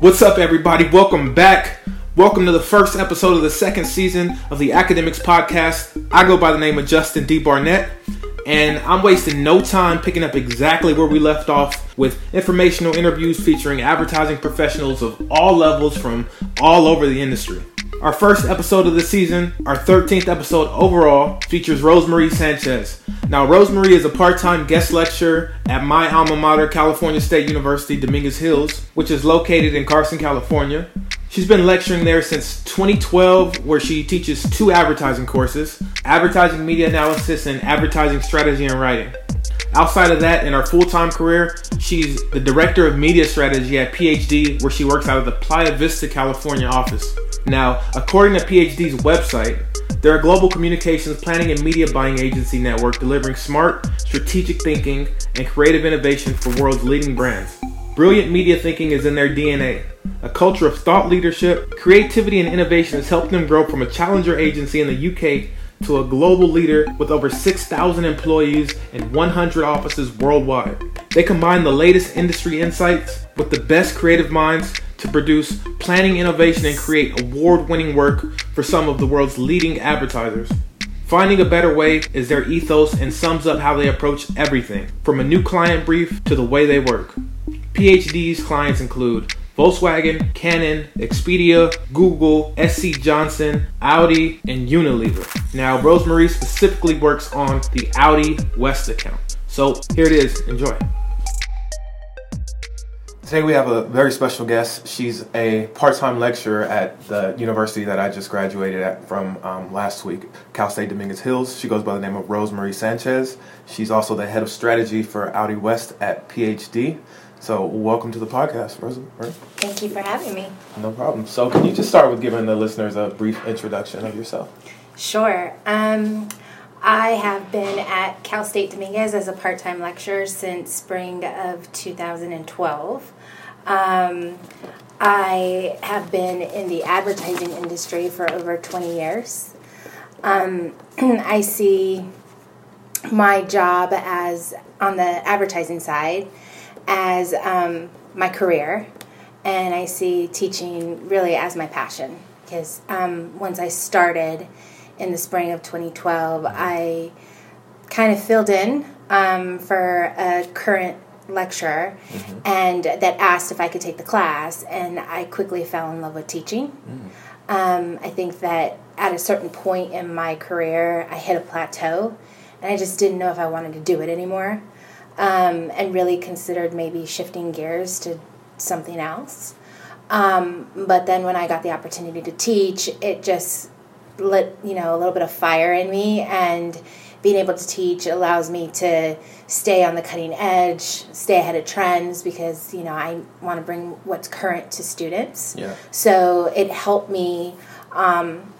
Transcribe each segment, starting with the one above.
What's up, everybody? Welcome back. Welcome to the first episode of the second season of the Academics Podcast. I go by the name of Justin D. Barnett, and I'm wasting no time picking up exactly where we left off with informational interviews featuring advertising professionals of all levels from all over the industry. Our first episode of the season, our 13th episode overall, features Rosemarie Sanchez. Now, Rosemarie is a part time guest lecturer at my alma mater, California State University, Dominguez Hills, which is located in Carson, California. She's been lecturing there since 2012, where she teaches two advertising courses advertising media analysis and advertising strategy and writing. Outside of that, in her full time career, she's the director of media strategy at PhD, where she works out of the Playa Vista, California office. Now, according to PhD's website, they're a global communications planning and media buying agency network delivering smart, strategic thinking and creative innovation for world's leading brands. Brilliant media thinking is in their DNA. A culture of thought leadership, creativity, and innovation has helped them grow from a challenger agency in the UK to a global leader with over 6,000 employees and 100 offices worldwide. They combine the latest industry insights with the best creative minds to produce planning innovation and create award winning work for some of the world's leading advertisers. Finding a better way is their ethos and sums up how they approach everything, from a new client brief to the way they work. PhD's clients include Volkswagen, Canon, Expedia, Google, SC Johnson, Audi, and Unilever. Now, Rosemarie specifically works on the Audi West account. So here it is. Enjoy. Today we have a very special guest. She's a part-time lecturer at the university that I just graduated at from um, last week, Cal State Dominguez Hills. She goes by the name of Rosemarie Sanchez. She's also the head of strategy for Audi West at PhD. So, welcome to the podcast, Rosemarie. Thank you for having me. No problem. So, can you just start with giving the listeners a brief introduction of yourself? Sure. Um, I have been at Cal State Dominguez as a part time lecturer since spring of 2012. Um, I have been in the advertising industry for over 20 years. Um, I see my job as on the advertising side as um, my career, and I see teaching really as my passion. Because um, once I started in the spring of 2012, I kind of filled in um, for a current lecturer mm-hmm. and that asked if I could take the class, and I quickly fell in love with teaching. Mm-hmm. Um, I think that at a certain point in my career, I hit a plateau, and I just didn't know if I wanted to do it anymore um, and really considered maybe shifting gears to something else. Um, but then when I got the opportunity to teach, it just lit, you know, a little bit of fire in me and being able to teach allows me to stay on the cutting edge, stay ahead of trends because, you know, I want to bring what's current to students. Yeah. So it helped me um,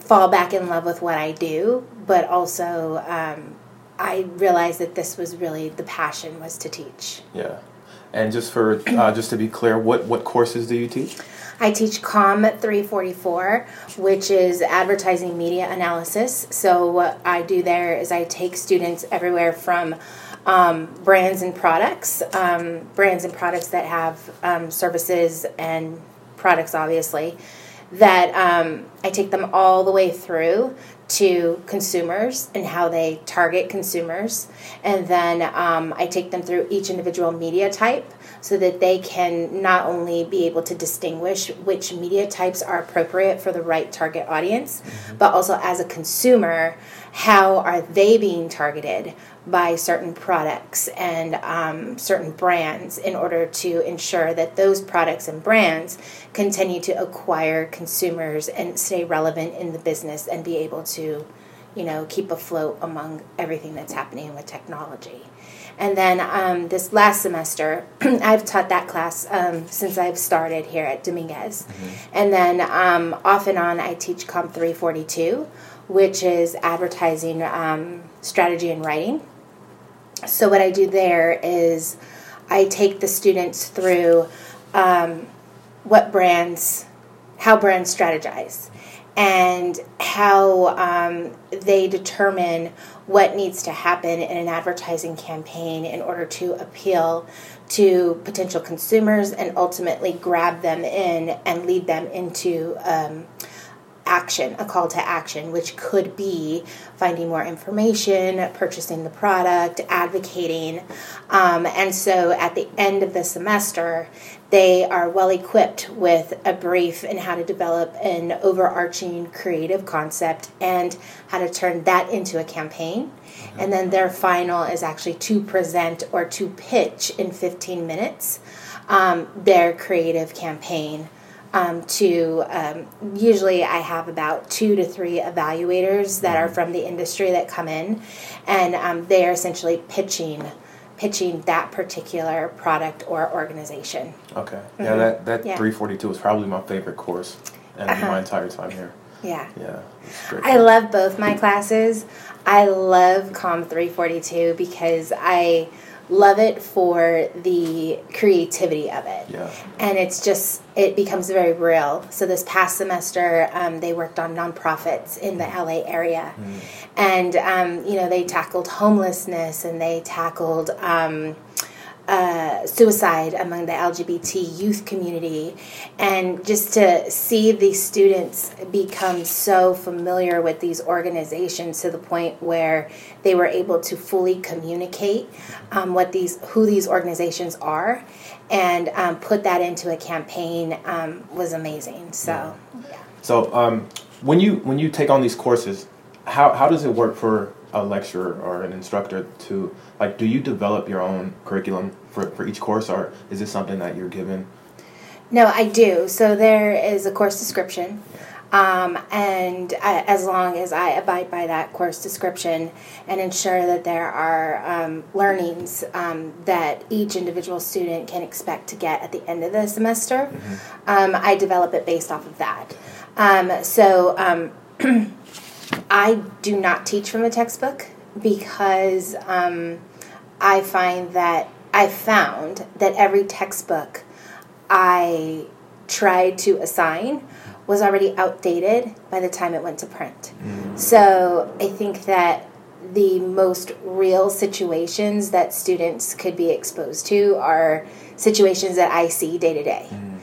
fall back in love with what I do, but also um, I realized that this was really the passion was to teach. Yeah. And just for uh, just to be clear, what what courses do you teach? I teach COM 344, which is advertising media analysis. So what I do there is I take students everywhere from um, brands and products, um, brands and products that have um, services and products, obviously. That um, I take them all the way through to consumers and how they target consumers. And then um, I take them through each individual media type so that they can not only be able to distinguish which media types are appropriate for the right target audience, mm-hmm. but also as a consumer, how are they being targeted by certain products and um, certain brands in order to ensure that those products and brands continue to acquire consumers and stay relevant in the business and be able to you know keep afloat among everything that's happening with technology and then um, this last semester, I've taught that class um, since I've started here at Dominguez. Mm-hmm. And then um, off and on, I teach Comp 342, which is advertising um, strategy and writing. So, what I do there is I take the students through um, what brands, how brands strategize and how um, they determine what needs to happen in an advertising campaign in order to appeal to potential consumers and ultimately grab them in and lead them into um, action, a call to action, which could be finding more information, purchasing the product, advocating. Um, and so at the end of the semester, they are well equipped with a brief in how to develop an overarching creative concept and how to turn that into a campaign. And then their final is actually to present or to pitch in 15 minutes um, their creative campaign um, to um, usually I have about two to three evaluators that are mm-hmm. from the industry that come in, and um, they are essentially pitching pitching that particular product or organization. Okay, mm-hmm. yeah, that that yeah. 342 is probably my favorite course and uh-huh. my entire time here. Yeah, yeah, I love both my classes. I love Com 342 because I love it for the creativity of it. Yeah. And it's just, it becomes very real. So this past semester, um, they worked on nonprofits in the LA area. Mm. And, um, you know, they tackled homelessness and they tackled, um, uh, suicide among the LGBT youth community, and just to see these students become so familiar with these organizations to the point where they were able to fully communicate um, what these who these organizations are, and um, put that into a campaign um, was amazing. So, yeah. So, um, when you when you take on these courses, how how does it work for a lecturer or an instructor to like do you develop your own curriculum for, for each course or is this something that you're given? No i do. So there is a course description. Um, and I, as long as i abide by that course description and ensure that there are um, learnings um, that each individual student can expect to get at the end of the semester mm-hmm. Um, i develop it based off of that. Um, so um, I do not teach from a textbook because um, I find that I found that every textbook I tried to assign was already outdated by the time it went to print. Mm. So I think that the most real situations that students could be exposed to are situations that I see day to day. Mm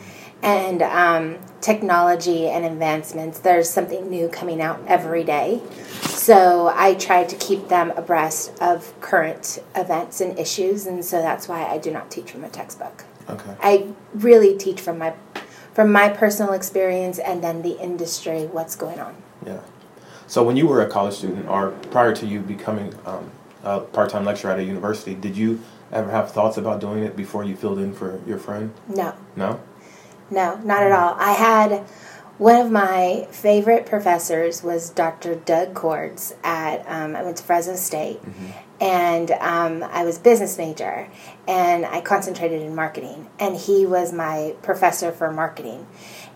and um, technology and advancements. There's something new coming out every day. So I try to keep them abreast of current events and issues, and so that's why I do not teach from a textbook. Okay. I really teach from my from my personal experience and then the industry, what's going on. Yeah. So when you were a college student, or prior to you becoming um, a part-time lecturer at a university, did you ever have thoughts about doing it before you filled in for your friend? No. No. No, not at all. I had one of my favorite professors was Dr. Doug Cords at um, I went to Fresno State, mm-hmm. and um, I was business major, and I concentrated in marketing, and he was my professor for marketing,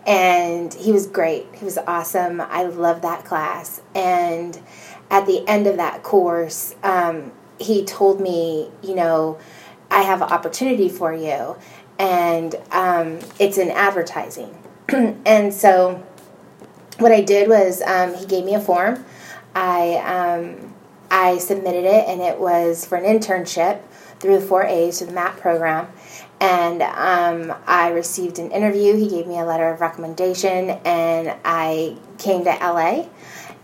and he was great. He was awesome. I loved that class, and at the end of that course, um, he told me, you know, I have an opportunity for you and um, it's in advertising. and so what I did was um, he gave me a form. I um, I submitted it, and it was for an internship through the four A's to the MAP program. And um, I received an interview. He gave me a letter of recommendation, and I came to LA.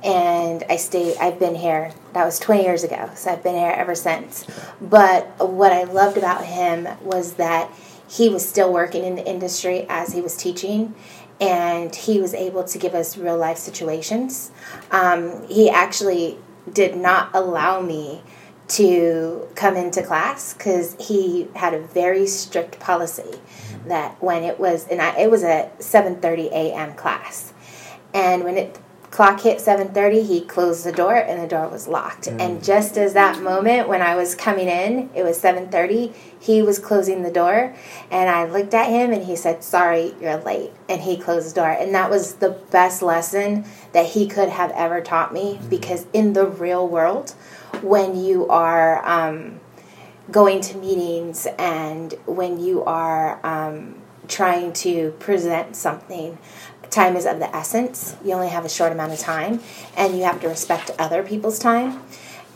And I stayed. I've been here. That was 20 years ago, so I've been here ever since. But what I loved about him was that he was still working in the industry as he was teaching and he was able to give us real life situations. Um, he actually did not allow me to come into class because he had a very strict policy that when it was and I, it was a 7:30 a.m. class, and when it clock hit 7.30 he closed the door and the door was locked mm. and just as that moment when i was coming in it was 7.30 he was closing the door and i looked at him and he said sorry you're late and he closed the door and that was the best lesson that he could have ever taught me mm. because in the real world when you are um, going to meetings and when you are um, trying to present something time is of the essence. You only have a short amount of time, and you have to respect other people's time.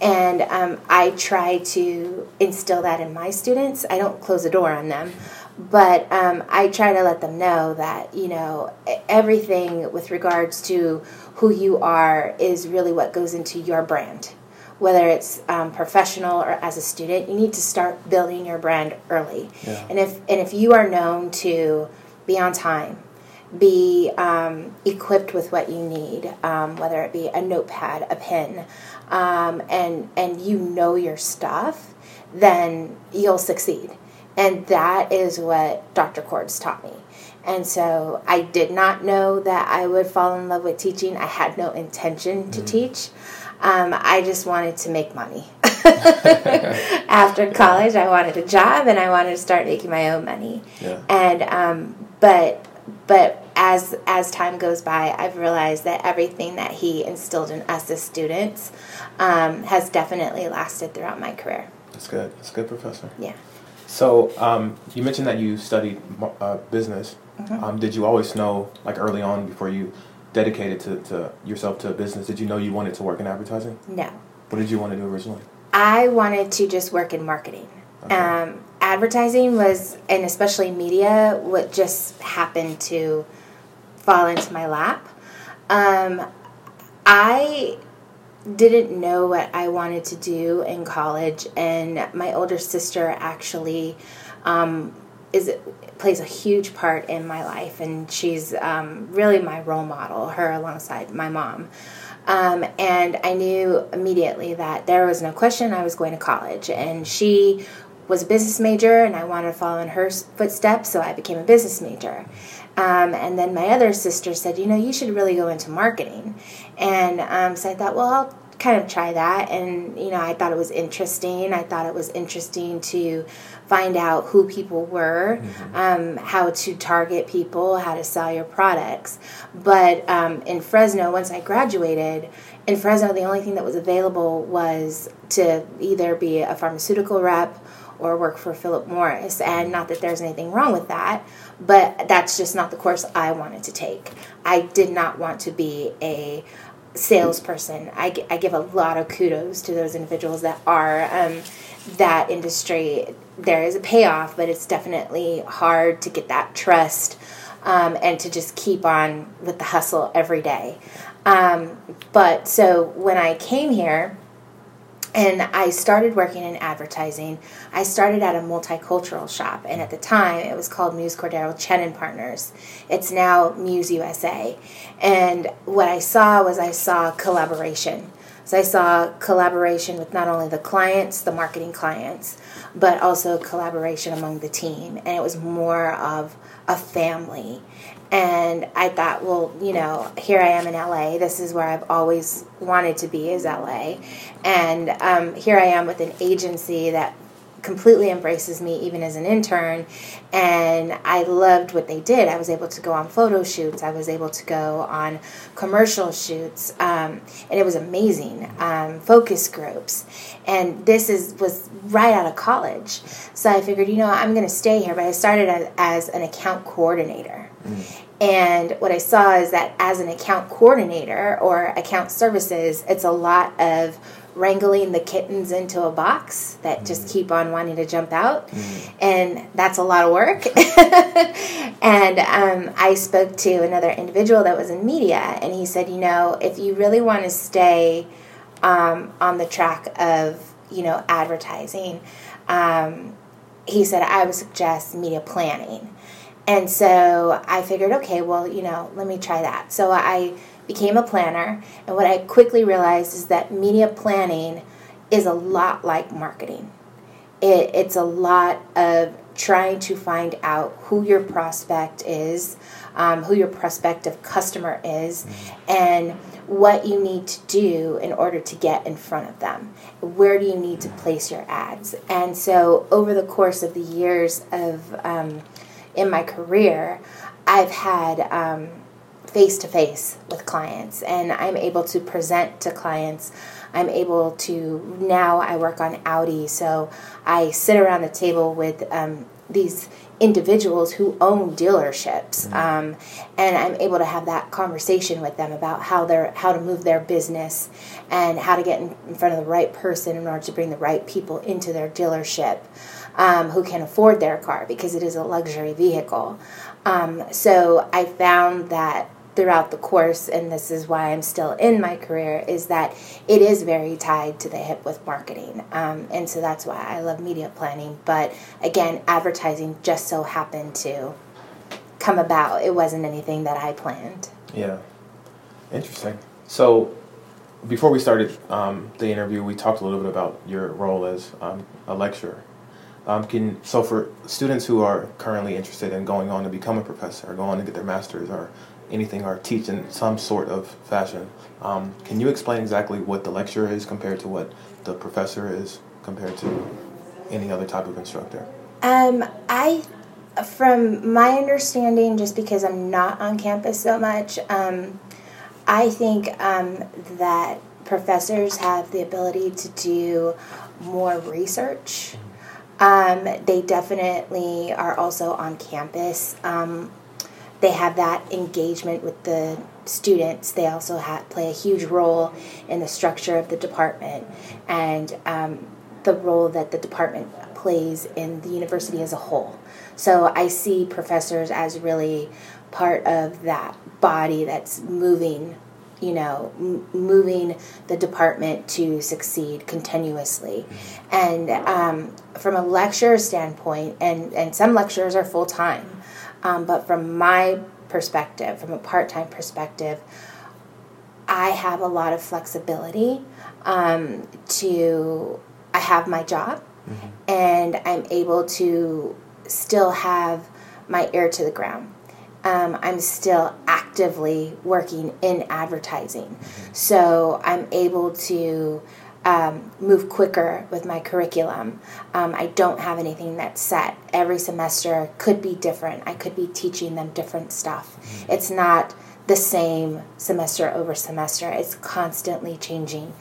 And um, I try to instill that in my students. I don't close the door on them, but um, I try to let them know that, you know, everything with regards to who you are is really what goes into your brand. Whether it's um, professional or as a student, you need to start building your brand early. Yeah. And if and if you are known to be on time, be um, equipped with what you need, um, whether it be a notepad, a pen, um, and and you know your stuff, then you'll succeed. And that is what Dr. Cords taught me. And so I did not know that I would fall in love with teaching. I had no intention to mm. teach. Um, I just wanted to make money. After college, I wanted a job and I wanted to start making my own money. Yeah. And um, but but as as time goes by, I've realized that everything that he instilled in us as students um, has definitely lasted throughout my career. That's good. That's good, professor. Yeah. So um, you mentioned that you studied uh, business. Mm-hmm. Um, did you always know, like early on, before you dedicated to, to yourself to a business, did you know you wanted to work in advertising? No. What did you want to do originally? I wanted to just work in marketing. Okay. Um, advertising was, and especially media, what just happened to fall into my lap. Um, I didn't know what I wanted to do in college, and my older sister actually um, is plays a huge part in my life, and she's um, really my role model. Her alongside my mom. Um, and I knew immediately that there was no question I was going to college. And she was a business major, and I wanted to follow in her footsteps, so I became a business major. Um, and then my other sister said, you know, you should really go into marketing. And um, so I thought, well, I'll kind of try that. And, you know, I thought it was interesting. I thought it was interesting to find out who people were, mm-hmm. um, how to target people, how to sell your products. But um, in Fresno, once I graduated, in Fresno, the only thing that was available was to either be a pharmaceutical rep or work for Philip Morris. And not that there's anything wrong with that, but that's just not the course I wanted to take. I did not want to be a salesperson. I, I give a lot of kudos to those individuals that are um, that industry. There is a payoff, but it's definitely hard to get that trust um, and to just keep on with the hustle every day. Um, but so when I came here, and I started working in advertising. I started at a multicultural shop, and at the time it was called Muse Cordero Chen and Partners. It's now Muse USA. And what I saw was I saw collaboration. So I saw collaboration with not only the clients, the marketing clients, but also collaboration among the team. And it was more of a family. And I thought, well, you know, here I am in LA. This is where I've always wanted to be, is LA. And um, here I am with an agency that completely embraces me even as an intern. And i loved what they did. I was able to go on photo shoots. I was able to go on commercial shoots. Um, and it was amazing um, focus groups. And this is was right out of college. So i figured you know i'm going to stay here. But i started as, as an account coordinator mm. And what I saw is that as an account coordinator or account services, it's a lot of wrangling the kittens into a box that mm-hmm. just keep on wanting to jump out. Mm-hmm. And that's a lot of work. and um, I spoke to another individual that was in media, and he said, you know, if you really want to stay um, on the track of, you know, advertising, um, he said, I would suggest media planning. And so I figured, okay, well, you know, let me try that. So I became a planner, and what I quickly realized is that media planning is a lot like marketing. It, it's a lot of trying to find out who your prospect is, um, who your prospective customer is, and what you need to do in order to get in front of them. Where do you need to place your ads? And so, over the course of the years of um, in my career, I've had um, face to face with clients, and I'm able to present to clients I'm able to now I work on Audi, so I sit around the table with um, these individuals who own dealerships, mm-hmm. um, and I'm able to have that conversation with them about how they're how to move their business and how to get in, in front of the right person in order to bring the right people into their dealership um, who can afford their car because it is a luxury vehicle. Um, so I found that throughout the course, and this is why I'm still in my career, is that it is very tied to the hip with marketing. Um, and so that's why I love media planning. But again, advertising just so happened to come about. It wasn't anything that I planned. Yeah. Interesting. So before we started um, the interview, we talked a little bit about your role as um, a lecturer. Um, can so for students who are currently interested in going on to become a professor, or go on to get their master's, or anything, or teach in some sort of fashion, um, can you explain exactly what the lecture is compared to what the professor is compared to any other type of instructor? Um, I, from my understanding, just because I'm not on campus so much, um, I think um, that professors have the ability to do more research um, they definitely are also on campus. Um, they have that engagement with the students. They also have, play a huge role in the structure of the department and um, the role that the department plays in the university as a whole. So I see professors as really part of that body that's moving you know, m- moving the department to succeed continuously. And um, from a lecturer standpoint, and, and some lecturers are full time, um, but from my perspective, from a part time perspective, I have a lot of flexibility um, to, I have my job mm-hmm. and I'm able to still have my ear to the ground um, I'm still actively working in advertising. So I'm able to um, move quicker with my curriculum. Um, I don't have anything that's set. Every semester could be different. I could be teaching them different stuff. It's not the same semester over semester, it's constantly changing.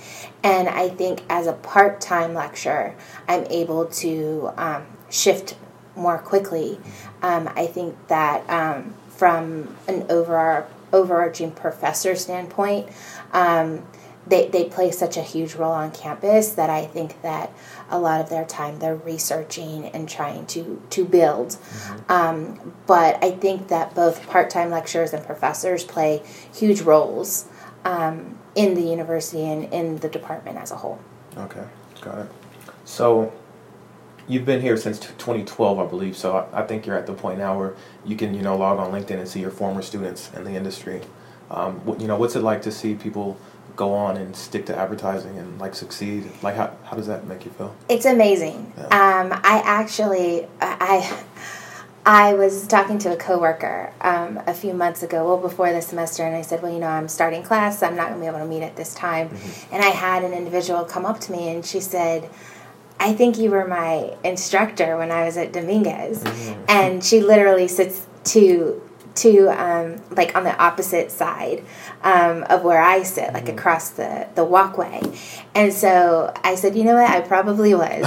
And I think as a part time lecturer, I'm able to um, shift more quickly. Um, I think that um, from an over, overarching professor standpoint, um, they, they play such a huge role on campus that I think that a lot of their time they're researching and trying to, to build. Mm-hmm. Um, but I think that both part time lecturers and professors play huge roles um, in the university and in the department as a whole. Okay, got it. So, you've been here since 2012, I believe. So I, I, think you're at the point now where you can, you know, log on LinkedIn and see your former students in the industry. Um, what, you know, what's it like to see people go on and stick to advertising and like succeed? Like, how, how does that make you feel? It's amazing. Yeah. Um, I actually, I. I was talking to a coworker um, a few months ago, well before the semester, and I said, "Well, you know, I'm starting class. So I'm not going to be able to meet at this time." Mm-hmm. And I had an individual come up to me, and she said, I think you were my instructor when I was at Dominguez. Mm-hmm. And she literally sits to to um, like on the opposite side um, of where I sit, like mm-hmm. across the, the walkway. And so I said, you know what, I probably was.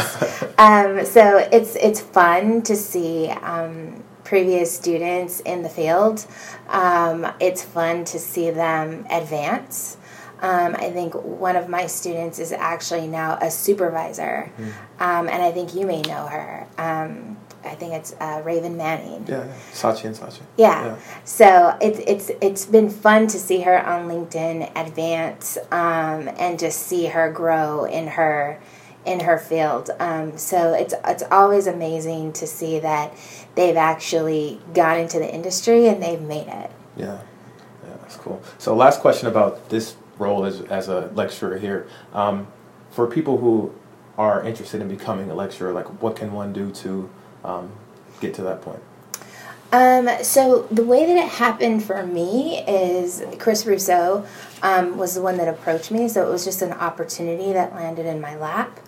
um, so it's it's fun to see um, previous students in the field. Um, it's fun to see them advance. Um, I think one of my students is actually now a supervisor, mm. um, and I think you may know her. Um, I think it's uh, Raven Manning. Yeah, yeah. Saatchi and Saatchi. Yeah. yeah. So it's it's it's been fun to see her on LinkedIn advance um, and just see her grow in her in her field. Um, so it's it's always amazing to see that they've actually got into the industry and they've made it. Yeah. Yeah, that's cool. So last question about this role as, as a lecturer here. Um, for people who are interested in becoming a lecturer, like what can one do to um, get to that point? Um, so the way that it happened for me is Chris Russo um, was the one that approached me, so it was just an opportunity that landed in my lap.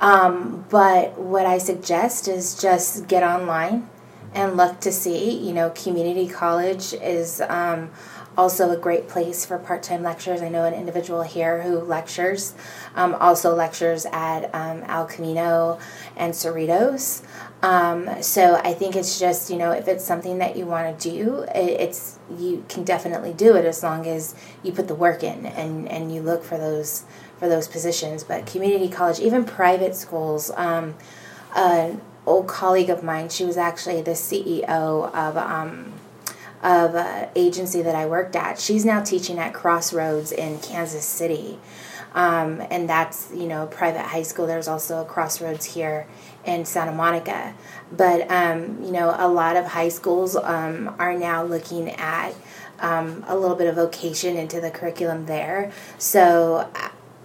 Um, but what I suggest is just get online and look to see. You know, community college is um, also a great place for part-time lectures. I know an individual here who lectures, um, also lectures at um, El Camino and Cerritos. Um, so I think it's just you know if it's something that you want to do, it, it's you can definitely do it as long as you put the work in and and you look for those for those positions. But community college, even private schools. Um, an old colleague of mine, she was actually the CEO of um, of an agency that I worked at. She's now teaching at Crossroads in Kansas City. Um, and that's, you know, private high school. There's also a Crossroads here in Santa Monica. But, um, you know, a lot of high schools um, are now looking at um, a little bit of vocation into the curriculum there. So,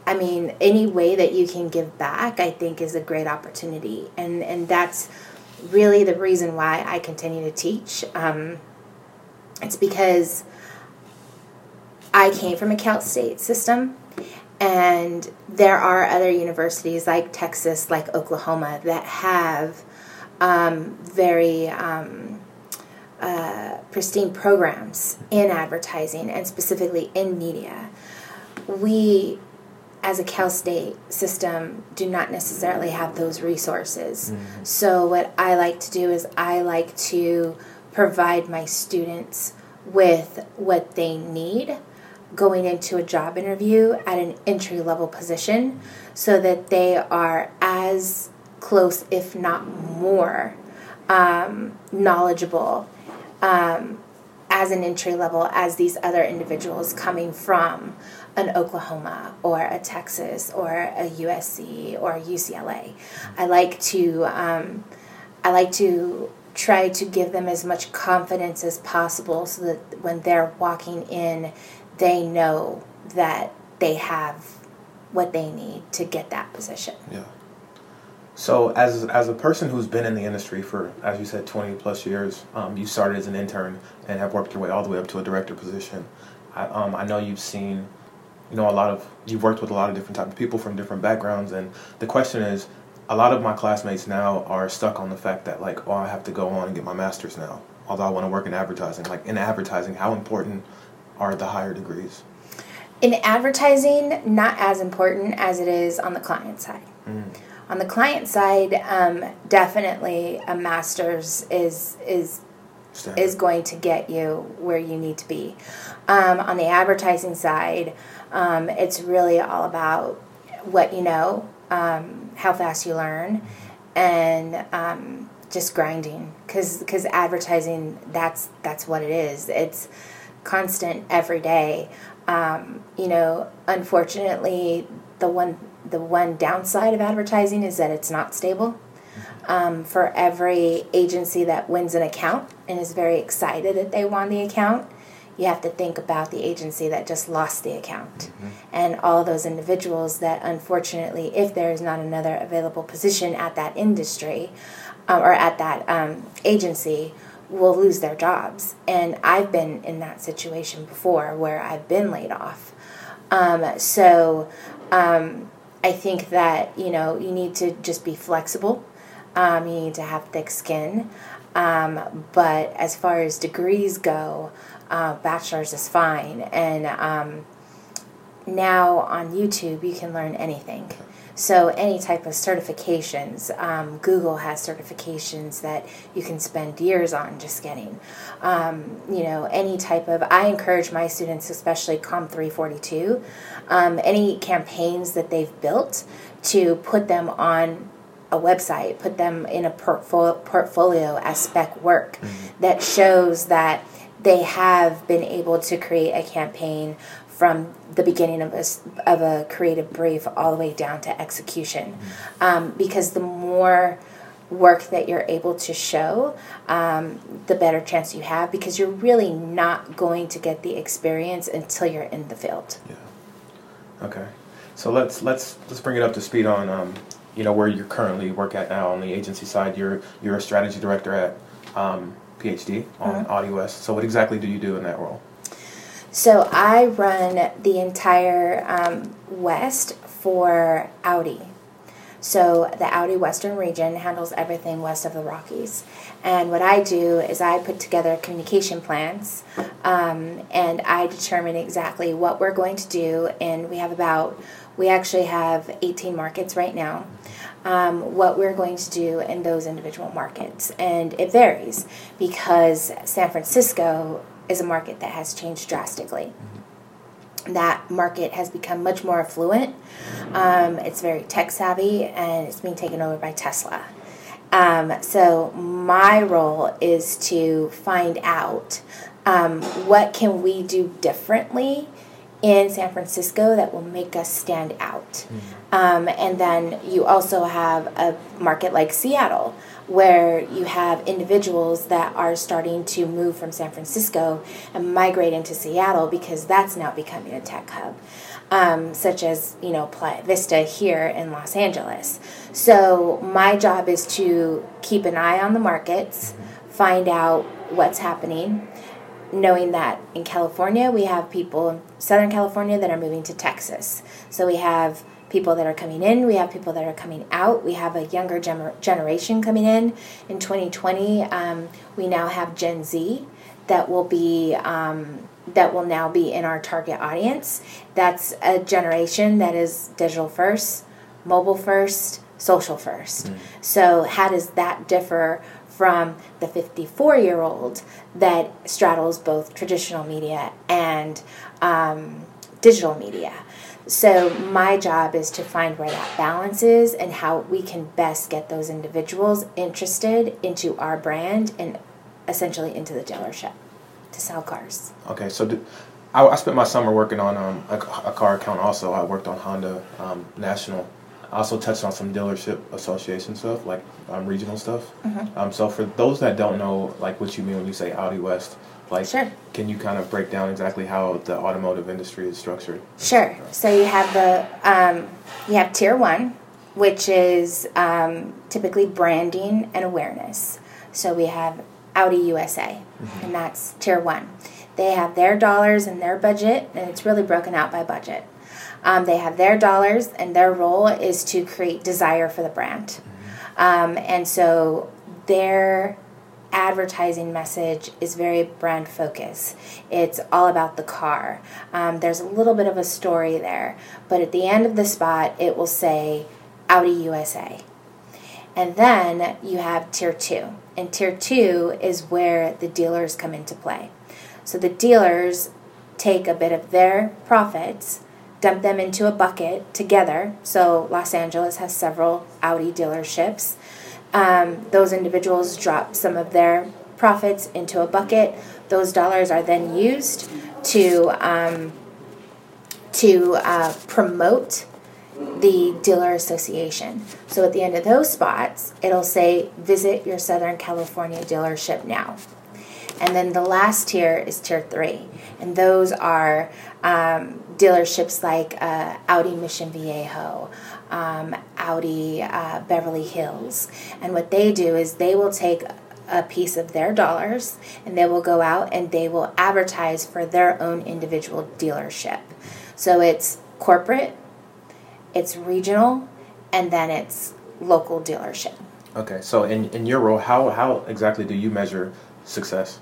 I mean, any way that you can give back, I think, is a great opportunity. And, and that's really the reason why I continue to teach. Um, it's because I came from a Cal State system, and there are other universities like Texas, like Oklahoma, that have um, very um, uh, pristine programs in advertising and specifically in media. We, as a Cal State system, do not necessarily have those resources. Mm-hmm. So, what I like to do is I like to provide my students with what they need going into a job interview at an entry level position so that they are as close, if not more, um, knowledgeable um, as an entry level as these other individuals coming from an Oklahoma or a Texas or a USC or UCLA. I like to um, I like to try to give them as much confidence as possible so that when they're walking in, they know that they have what they need to get that position. Yeah. So, as as a person who's been in the industry for, as you said, twenty plus years, um, you started as an intern and have worked your way all the way up to a director position. I, um, I know you've seen, you know, a lot of you've worked with a lot of different type of people from different backgrounds, and the question is, a lot of my classmates now are stuck on the fact that like, oh, I have to go on and get my master's now. Although I want to work in advertising, like in advertising, how important are the higher degrees? In advertising, not as important as it is on the client side. Mm. On the client side, um, definitely a master's is is Standard. is going to get you where you need to be. Um, on the advertising side, um, it's really all about what you know, um, how fast you learn, and um, just grinding. Because because advertising that's that's what it is. It's constant every day. Um, you know, unfortunately, the one the one downside of advertising is that it's not stable. Um, for every agency that wins an account and is very excited that they won the account, you have to think about the agency that just lost the account. Mm-hmm. and all those individuals that unfortunately if there is not another available position at that industry uh, or at that um, agency will lose their jobs. And i've been in that situation before where i've been laid off. Um, so um, i think that you know you need to just be flexible. Um, you need to have thick skin. Um, but as far as degrees go uh, bachelor's is fine. And um, now on YouTube, you can learn anything. So, any type of certifications, um, Google has certifications that you can spend years on just getting. Um, you know, any type of, I encourage my students, especially Com 342, um, any campaigns that they've built to put them on a website, put them in a portfolio, portfolio as spec work mm-hmm. that shows that they have been able to create a campaign from the beginning of a, of a creative brief all the way down to execution. Mm-hmm. Um, because the more work that you're able to show, um, the better chance you have because you're really not going to get the experience until you're in the field. Yeah. Okay. So let's let's let's bring it up to speed on um, you know where you currently work at now on the agency side. You're you're a strategy director at um, PhD on mm-hmm. So, what exactly do you do in that role? So, I run the entire um, West for Audi. So the Audi Western region handles everything west of the Rockies. And what I do is I put together communication plans um, and I determine exactly what we're going to do. And we have about, we actually have 18 markets right now. Um, what we're going to do in those individual markets. And it varies because San Francisco is a market that has changed drastically that market has become much more affluent. Um, it's very tech savvy and it's being taken over by Tesla. Um, so my role is to find out um, what can we do differently in San Francisco that will make us stand out. Mm-hmm. Um, and then you also have a market like Seattle where you have individuals that are starting to move from San Francisco and migrate into Seattle because that's now becoming a tech hub. Um, such as you know Playa Vista here in Los Angeles. So my job is to keep an eye on the markets, find out what's happening, knowing that in California we have people in Southern California that are moving to Texas. So we have people that are coming in, we have people that are coming out, we have a younger gener- generation coming in. In 2020, um, we now have Gen Z that will be. Um, that will now be in our target audience. That's a generation that is digital first, mobile first, social first. Mm. So, how does that differ from the 54 year old that straddles both traditional media and um, digital media? So, my job is to find where that balance is and how we can best get those individuals interested into our brand and essentially into the dealership to sell cars. Okay, so did, I, I, spent my summer working on um, a, a, car account also. I worked on Honda um, National. I also touched on some dealership association stuff, like um, regional stuff. Mm-hmm. Um, so for those that don't know, like what you mean when you say Audi West, like, sure. can you kind of break down exactly how the automotive industry is structured? Sure. So you have the um, you have tier one, which is um, typically branding and awareness. So we have Audi USA, mm-hmm. and that's tier one. They have their dollars and their budget, and it's really broken out by budget. Um, they have their dollars, and their role is to create desire for the brand. Um, and so their advertising message is very brand focused. It's all about the car. Um, there's a little bit of a story there, but at the end of the spot, it will say Audi USA. And then you have tier two. And tier two is where the dealers come into play. So the dealers take a bit of their profits, dump them into a bucket together. So Los Angeles has several Audi dealerships um, those individuals drop some of their profits into a bucket. Those dollars are then used to um, to uh, promote the dealer association. So at the end of those spots, it'll say visit your Southern California dealership now. And then the last tier is tier three, and those are um, dealerships like uh, Audi Mission Viejo, um, Audi uh, Beverly Hills. And what they do is they will take a piece of their dollars and they will go out and they will advertise for their own individual dealership. So it's corporate, it's regional, and then it's local dealership. Okay, so in, in your role, how, how exactly do you measure success?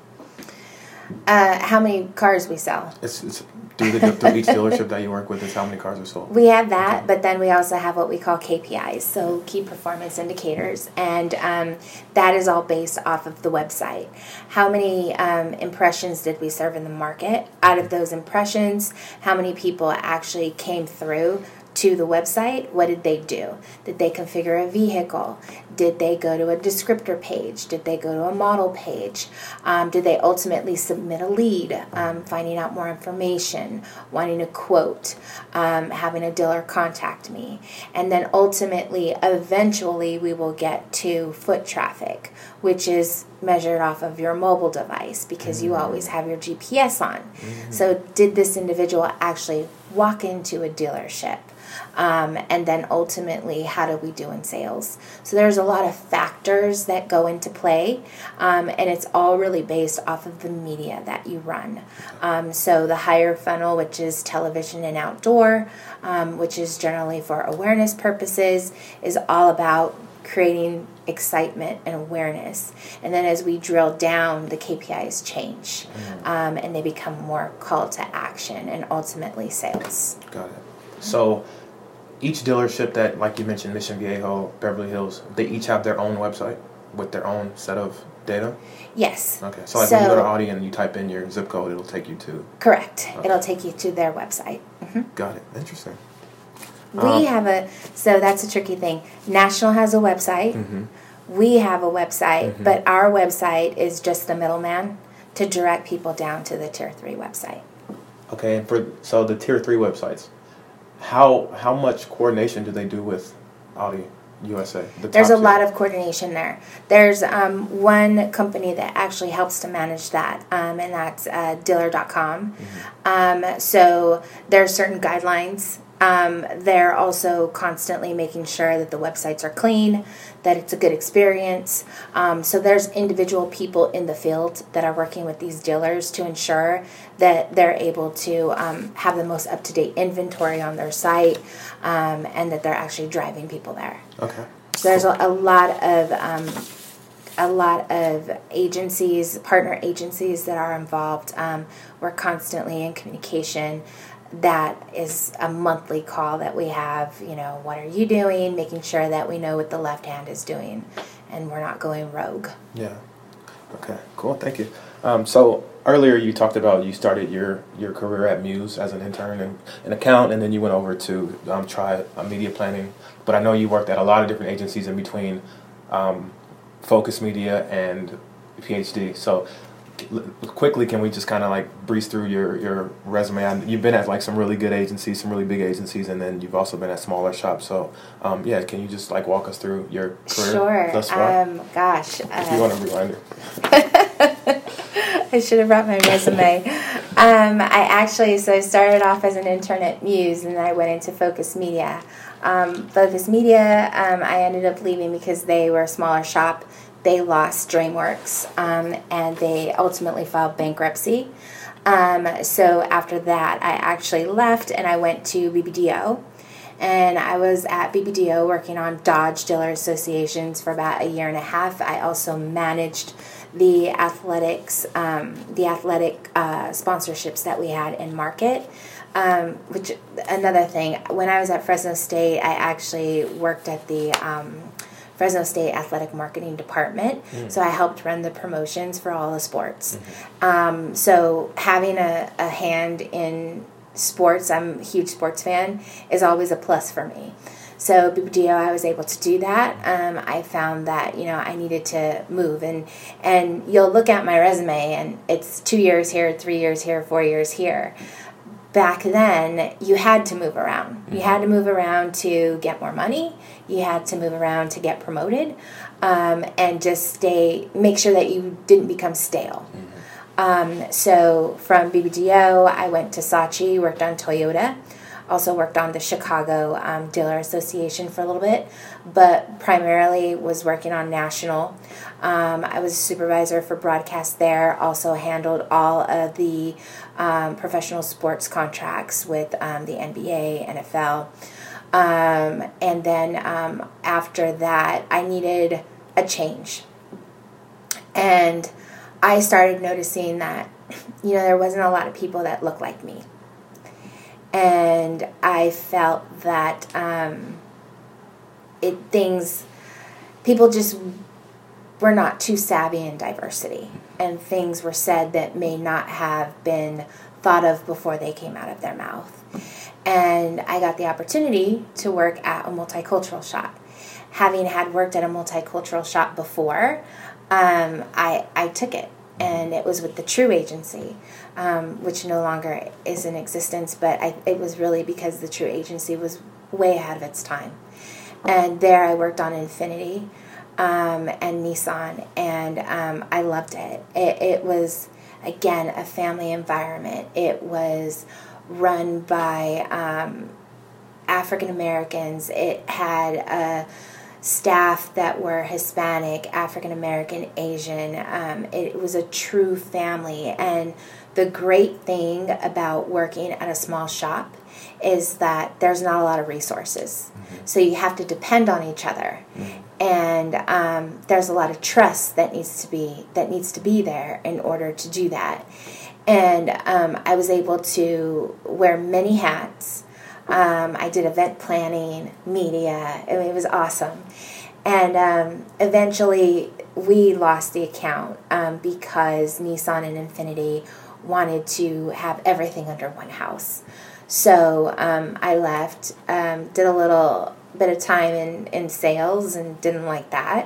Uh, how many cars we sell? It's, it's through, the, through each dealership that you work with is how many cars are sold. We have that, okay. but then we also have what we call KPIs, so key performance indicators, and um, that is all based off of the website. How many um, impressions did we serve in the market? Out of those impressions, how many people actually came through to the website, what did they do? Did they configure a vehicle? Did they go to a descriptor page? Did they go to a model page? Um, did they ultimately submit a lead, um, finding out more information, wanting a quote, um, having a dealer contact me? And then ultimately, eventually, we will get to foot traffic, which is measured off of your mobile device because you always have your GPS on. So, did this individual actually walk into a dealership? Um, and then ultimately, how do we do in sales? So, there's a lot of factors that go into play, um, and it's all really based off of the media that you run. Um, so, the higher funnel, which is television and outdoor, um, which is generally for awareness purposes, is all about creating excitement and awareness. And then as we drill down, the KPIs change um, and they become more call to action and ultimately sales. Got it. So each dealership that, like you mentioned, Mission Viejo, Beverly Hills, they each have their own website with their own set of data. Yes. Okay. So like when you go to Audi and you type in your zip code, it'll take you to. Correct. Okay. It'll take you to their website. hmm Got it. Interesting. We Um, have a, so that's a tricky thing. National has a website. Mm-hmm. We have a website, Mhm. but our website is just the middleman to direct people down to the tier three website. Okay. And for so the tier three websites, how how much coordination do they do with Audi USA? The There's a lot of coordination there. There's um, one company that actually helps to manage that, um, and that's uh, dealer.com. Um, so there are certain guidelines. Um, they're also constantly making sure that the websites are clean, that it's a good experience. Um, so there's individual people in the field that are working with these dealers to ensure that they're able to um, have the most up to date inventory on their site um, and that they're actually driving people there. Okay. So there's a, a lot of um, a lot of agencies, partner agencies that are involved. Um, we're constantly in communication. That is a monthly call that we have. You know, what are you doing? Making sure that we know what the left hand is doing, and we're not going rogue. Yeah. Okay. Cool. Thank you. Um, so earlier you talked about you started your your career at Muse as an intern and an account, and then you went over to um, try uh, media planning. But I know you worked at a lot of different agencies in between um, Focus Media and PhD. So quickly, can we just kind of like breeze through your your resume? I, you've been at like some really good agencies, some really big agencies, and then you've also been at smaller shops. So um, yeah, can you just like walk us through your career Sure. thus far? Um, gosh. if you uh, want a reminder. I should have brought my resume. um, I actually, so I started off as an intern at Muse and then I went into Focus Media. Um, Focus Media, um, I ended up leaving because they were a smaller shop. They lost DreamWorks um, and they ultimately filed bankruptcy. Um, so after that, I actually left and I went to BBDO. And I was at BBDO working on Dodge Dealer Associations for about a year and a half. I also managed the athletics, um, the athletic uh, sponsorships that we had in market. Um, which another thing, when I was at Fresno State, I actually worked at the um, Fresno State Athletic Marketing Department. So I helped run the promotions for all the sports. Um, so having a, a hand in sports, I'm a huge sports fan, is always a plus for me. So BBDO, I was able to do that. Um, I found that you know I needed to move, and and you'll look at my resume, and it's two years here, three years here, four years here. Back then, you had to move around. You had to move around to get more money. You had to move around to get promoted, um, and just stay. Make sure that you didn't become stale. Um, so from BBDO, I went to Saatchi, worked on Toyota, also worked on the Chicago um, Dealer Association for a little bit, but primarily was working on national. Um, I was a supervisor for broadcast there, also handled all of the um, professional sports contracts with um, the NBA, NFL. Um, and then um, after that, I needed a change. And I started noticing that, you know, there wasn't a lot of people that looked like me. And I felt that um, it things, people just were not too savvy in diversity. And things were said that may not have been thought of before they came out of their mouth. And I got the opportunity to work at a multicultural shop. Having had worked at a multicultural shop before, um, I, I took it. And it was with the True Agency, um, which no longer is in existence, but I, it was really because the True Agency was way ahead of its time. And there I worked on Infiniti. um, and Nissan, and um, I loved it. it. It was again a family environment. It was run by um, African Americans. It had a staff that were Hispanic, African American, Asian. Um, it was a true family. And the great thing about working at a small shop is that there's not a lot of resources. Mm-hmm. So you have to depend on each other. Mm-hmm. And um, there's a lot of trust that needs to be that needs to be there in order to do that. And um, I was able to wear many hats um, I did event planning, media. I mean, it was awesome. And um, eventually, we lost the account um, because Nissan and Infiniti wanted to have everything under one house. So um, I left, um, did a little bit of time in, in sales and didn't like that.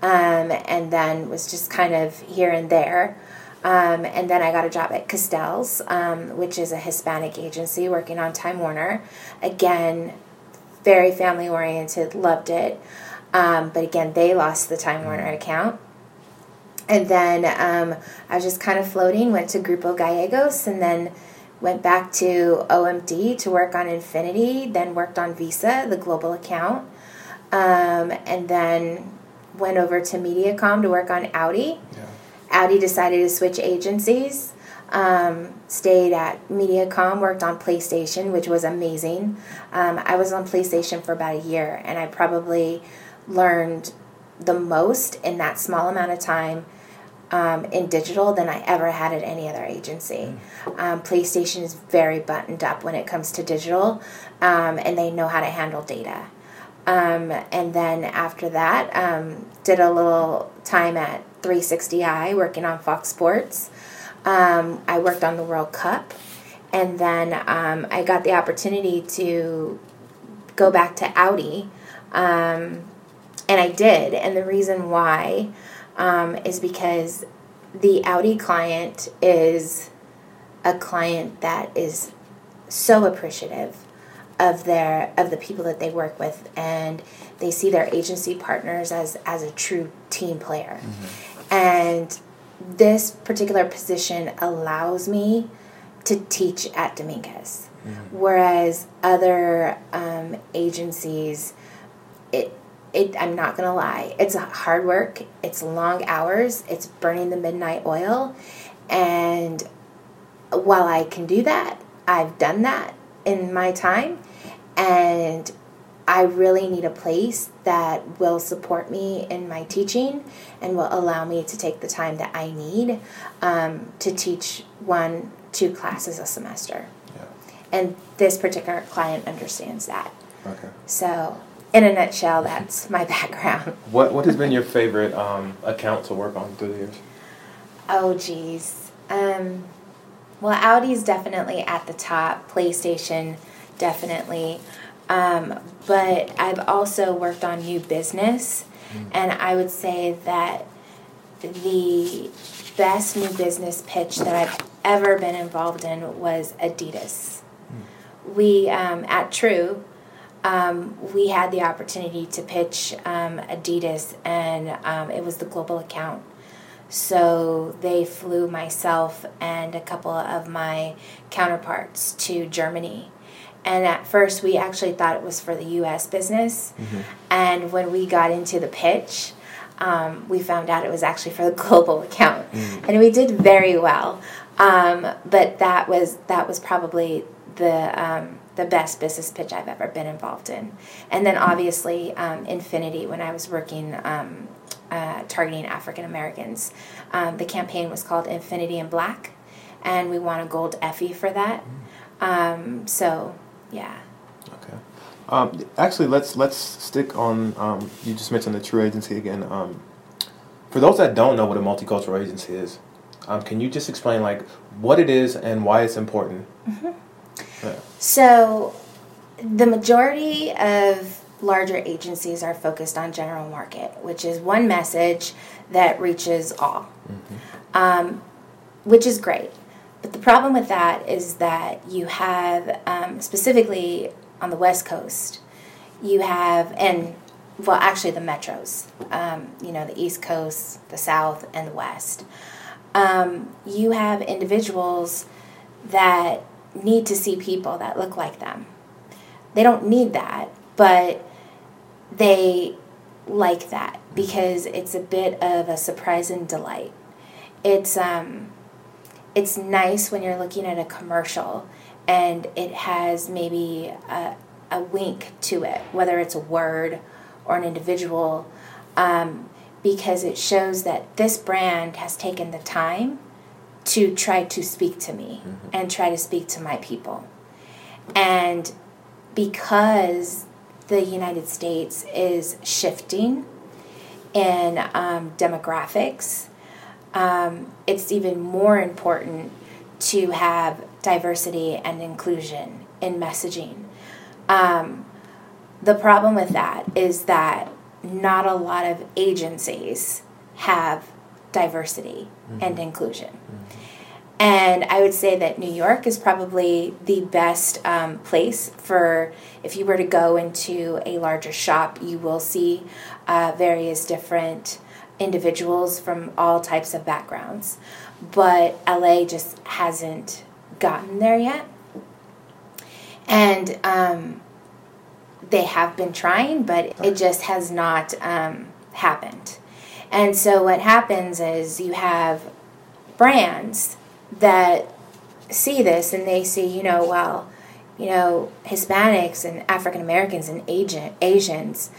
Um, and then was just kind of here and there. Um, and then I got a job at Castells, um, which is a Hispanic agency working on Time Warner. Again, very family oriented, loved it. Um, but again, they lost the Time Warner mm. account. And then um, I was just kind of floating, went to Grupo Gallegos, and then went back to OMD to work on Infiniti, then worked on Visa, the global account, um, and then went over to Mediacom to work on Audi. Yeah Audi decided to switch agencies. Um, stayed at Mediacom, worked on PlayStation, which was amazing. Um, I was on PlayStation for about a year, and I probably learned the most in that small amount of time um, in digital than I ever had at any other agency. Mm. Um, PlayStation is very buttoned up when it comes to digital, um, and they know how to handle data. Um, and then after that, um, did a little time at 360i working on Fox Sports. Um, I worked on the World Cup, and then um, I got the opportunity to go back to Audi, um, and I did. And the reason why um, is because the Audi client is a client that is so appreciative of their of the people that they work with and they see their agency partners as as a true team player mm-hmm. And this particular position allows me to teach at dominguez. Mm-hmm. whereas other um, agencies it it i'm not gonna lie it's hard work it's long hours it's burning the midnight oil. And while i can do that i've done that in my time. And I really need a place that will support me in my teaching and will allow me to take the time that I need um, to teach one, two classes a semester. Yeah. And this particular client understands that. Okay. So, in a nutshell, that's my background. What What has been your favorite um, account to work on through the years? Oh, geez. Um, well, Audi's definitely at the top. PlayStation definitely. Um, but I've also worked on new business, mm. and I would say that the best new business pitch that I've ever been involved in was Adidas. Mm. We, um, at True, um, we had the opportunity to pitch um, Adidas, and um, it was the global account. So they flew myself and a couple of my counterparts to Germany and at first, we actually thought it was for the US business. Mm-hmm. And when we got into the pitch, um, we found out it was actually for the global account. Mm-hmm. And we did very well. Um, but that was that was probably the um, the best business pitch I've ever been involved in. And then obviously um, Infiniti when I was working um, uh, targeting African Americans. Um, the campaign was called Infiniti in Black, and we won a gold Effie for that. Mm. so yeah. Okay. Um, actually, let's let's stick on. Um, you just mentioned the True Agency again. Um, for those that don't know what a multicultural agency is, um, can you just explain like what it is and why it's important? Mm-hmm. Yeah. So, the majority of larger agencies are focused on general market, which is one message that reaches all, mm-hmm. um, which is great. But the problem with that is that you have, um, specifically on the West Coast, you have, and well, actually, the metros, um, you know, the East Coast, the South, and the West, um, you have individuals that need to see people that look like them. They don't need that, but they like that because it's a bit of a surprise and delight. It's um, it's nice when you're looking at a commercial and it has maybe a, a wink to it, whether it's a word or an individual, um, because it shows that this brand has taken the time to try to speak to me mm-hmm. and try to speak to my people. And because the United States is shifting in um, demographics, um, it's even more important to have diversity and inclusion in messaging. Um, the problem with that is that not a lot of agencies have diversity mm-hmm. and inclusion. Mm-hmm. And I would say that New York is probably the best um, place for if you were to go into a larger shop, you will see uh, various different individuals from all types of backgrounds. But LA just hasn't gotten there yet. And um, they have been trying, but it just has not um, happened. And so what happens is you have brands that see this and they see, you know, well, you know, Hispanics and African Americans and Asian, Asians,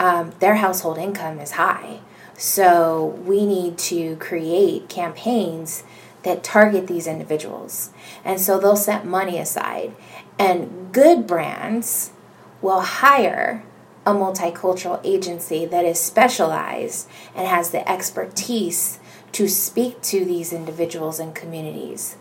um, their household income is high. So we need to create campaigns that target these individuals. And so they'll set money aside. And good brands will hire a multicultural agency that is specialized and has the expertise to speak to these individuals and communities.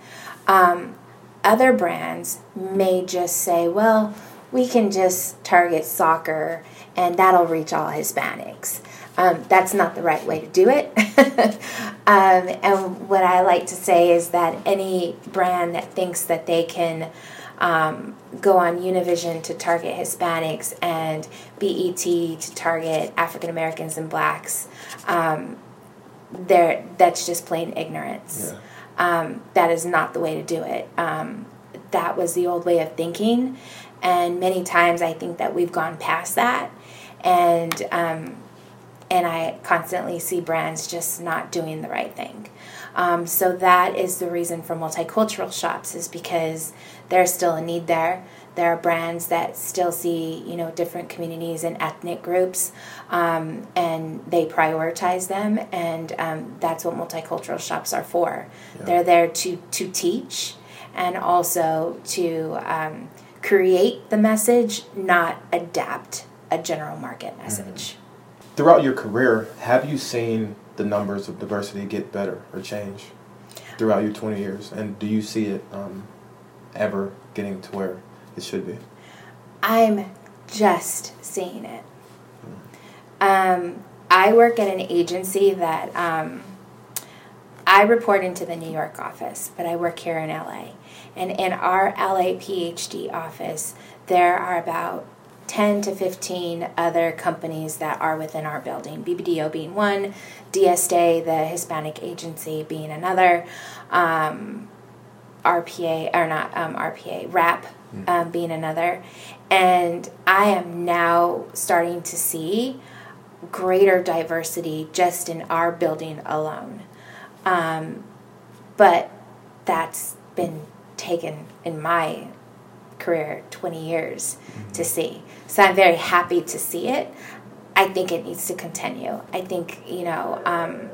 Um, other brands may just say, well, we can just target soccer and that'll reach all Hispanics. Um, that's not the right way to do it. um, and what I like to say is that any brand that thinks that they can um, go on Univision to target Hispanics and BET to target African Americans and blacks um, there that's just plain ignorance. Yeah. Um, that is not the way to do it. Um, that was the old way of thinking, and many times I think that we've gone past that, and um, and I constantly see brands just not doing the right thing. Um, so that is the reason for multicultural shops is because there's still a need there there are brands that still see you know different communities and ethnic groups um, and they prioritize them and um, that's what multicultural shops are for yeah. they're there to to teach and also to um, create the message not adapt a general market message mm-hmm. Throughout your career have you seen the numbers of diversity get better or change throughout your 20 years and do you see it um, ever getting to where it should be. I'm just seeing it. Um, I work at an agency that um, I report into the New York office, but I work here in LA. And in our LA PhD office, there are about 10 to 15 other companies that are within our building, BBDO being one, DSDA, the Hispanic agency, being another, um, RPA, or not um, RPA, RAP mm. um, being another. And I am now starting to see greater diversity just in our building alone. Um, but that's been taken in my career 20 years to see. So I'm very happy to see it. I think it needs to continue. I think, you know, um,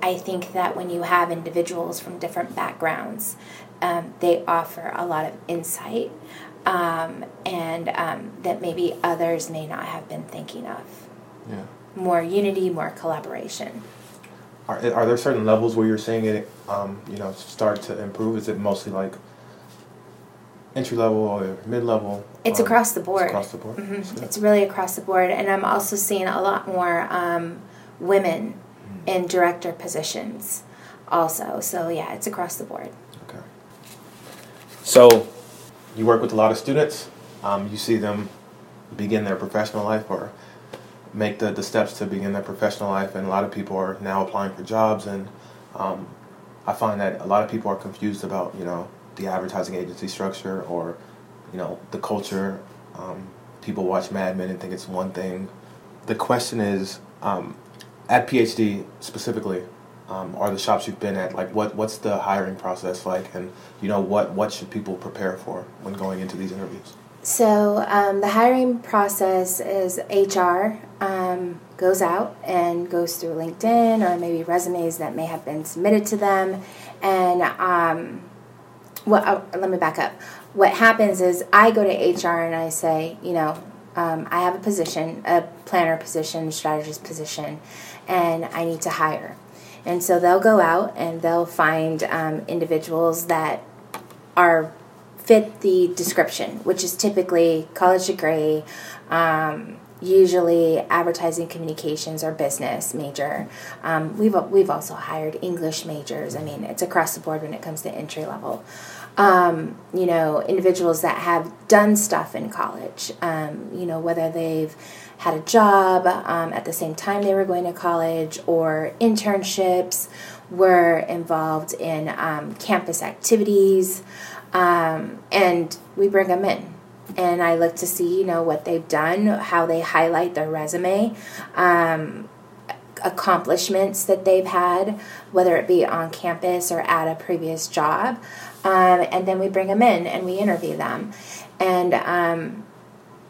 I think that when you have individuals from different backgrounds, um, they offer a lot of insight um, and um, that maybe others may not have been thinking of. Yeah. More unity, more collaboration. Are, are there certain levels where you're seeing it, um, you know, start to improve? Is it mostly like entry level or mid level? It's um, across the board. It's across the board. Mm-hmm. It's really across the board, and I'm also seeing a lot more um, women mm-hmm. in director positions, also. So yeah, it's across the board. Okay. So, you work with a lot of students. Um, you see them begin their professional life or make the, the steps to begin their professional life, and a lot of people are now applying for jobs, and um, I find that a lot of people are confused about you know the advertising agency structure or you know the culture. Um, people watch Mad Men and think it's one thing. The question is, um, at PhD specifically, um, are the shops you've been at like what what's the hiring process like, and you know what what should people prepare for when going into these interviews? So um, the hiring process is HR um, goes out and goes through LinkedIn or maybe resumes that may have been submitted to them, and um, well, uh, let me back up. What happens is I go to HR and I say, you know, um, I have a position, a planner position, strategist position, and I need to hire. And so they'll go out and they'll find um, individuals that are fit the description, which is typically college degree, um, usually advertising communications or business major. Um, we've we've also hired English majors. I mean, it's across the board when it comes to entry level. Um, you know, individuals that have done stuff in college. Um, you know, whether they've had a job um, at the same time they were going to college or internships, were involved in um, campus activities. Um, and we bring them in and i look to see you know what they've done how they highlight their resume um, accomplishments that they've had whether it be on campus or at a previous job um, and then we bring them in and we interview them and um,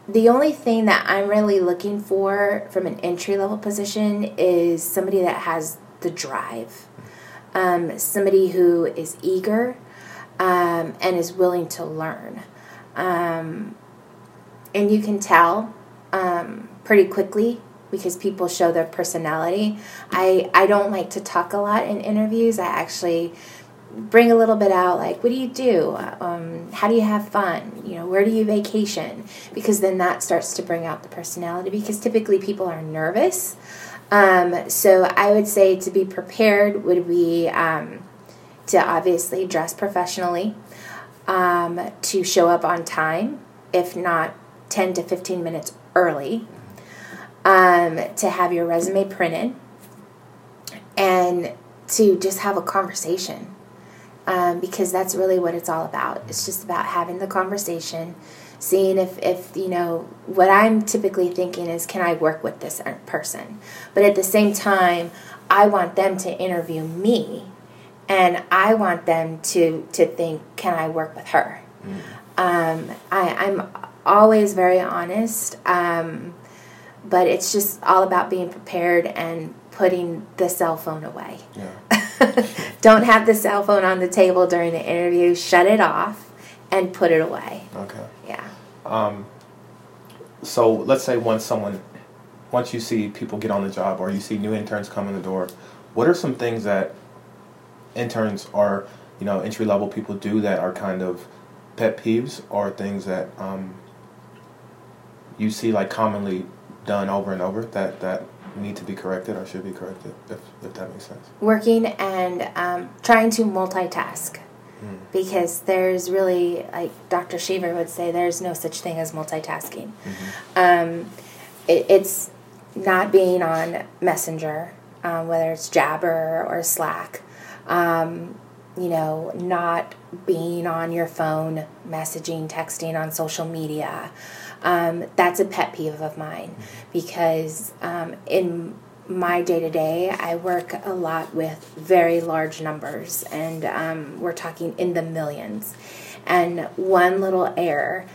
the only thing that i'm really looking for from an entry level position is somebody that has the drive um, somebody who is eager um, and is willing to learn. Um, and you can tell um, pretty quickly because people show their personality. I, I don't like to talk a lot in interviews. I actually bring a little bit out like what do you do? Um, how do you have fun? You know where do you vacation? Because then that starts to bring out the personality because typically people are nervous. Um, so i would say to be prepared would be um, to obviously dress professionally, um, to show up on time, if not 10 to 15 minutes early, um, to have your resume printed, and to just have a conversation. Um, because that's really what it's all about. It's just about having the conversation, seeing if, if, you know, what I'm typically thinking is, can I work with this person? But at the same time, I want them to interview me and I want them to to think, can I work with her? Mm. Um, I, I'm always very honest, um, but it's just all about being prepared and putting the cell phone away. Yeah. Don't have the cell phone on the table during the interview. Shut it off and put it away. Okay. Yeah. Um, so let's say once someone, once you see people get on the job or you see new interns come in the door, what are some things that interns or you know entry level people do that are kind of pet peeves or things that um, you see like commonly done over and over that that need to be corrected or should be corrected if, if that makes sense working and um, trying to multitask mm. because there's really like dr shaver would say there's no such thing as multitasking mm-hmm. um, it, it's not being on messenger um, whether it's jabber or slack um, you know, not being on your phone, messaging, texting on social media. Um, that's a pet peeve of mine because um, in my day to day, I work a lot with very large numbers, and um, we're talking in the millions. And one little error,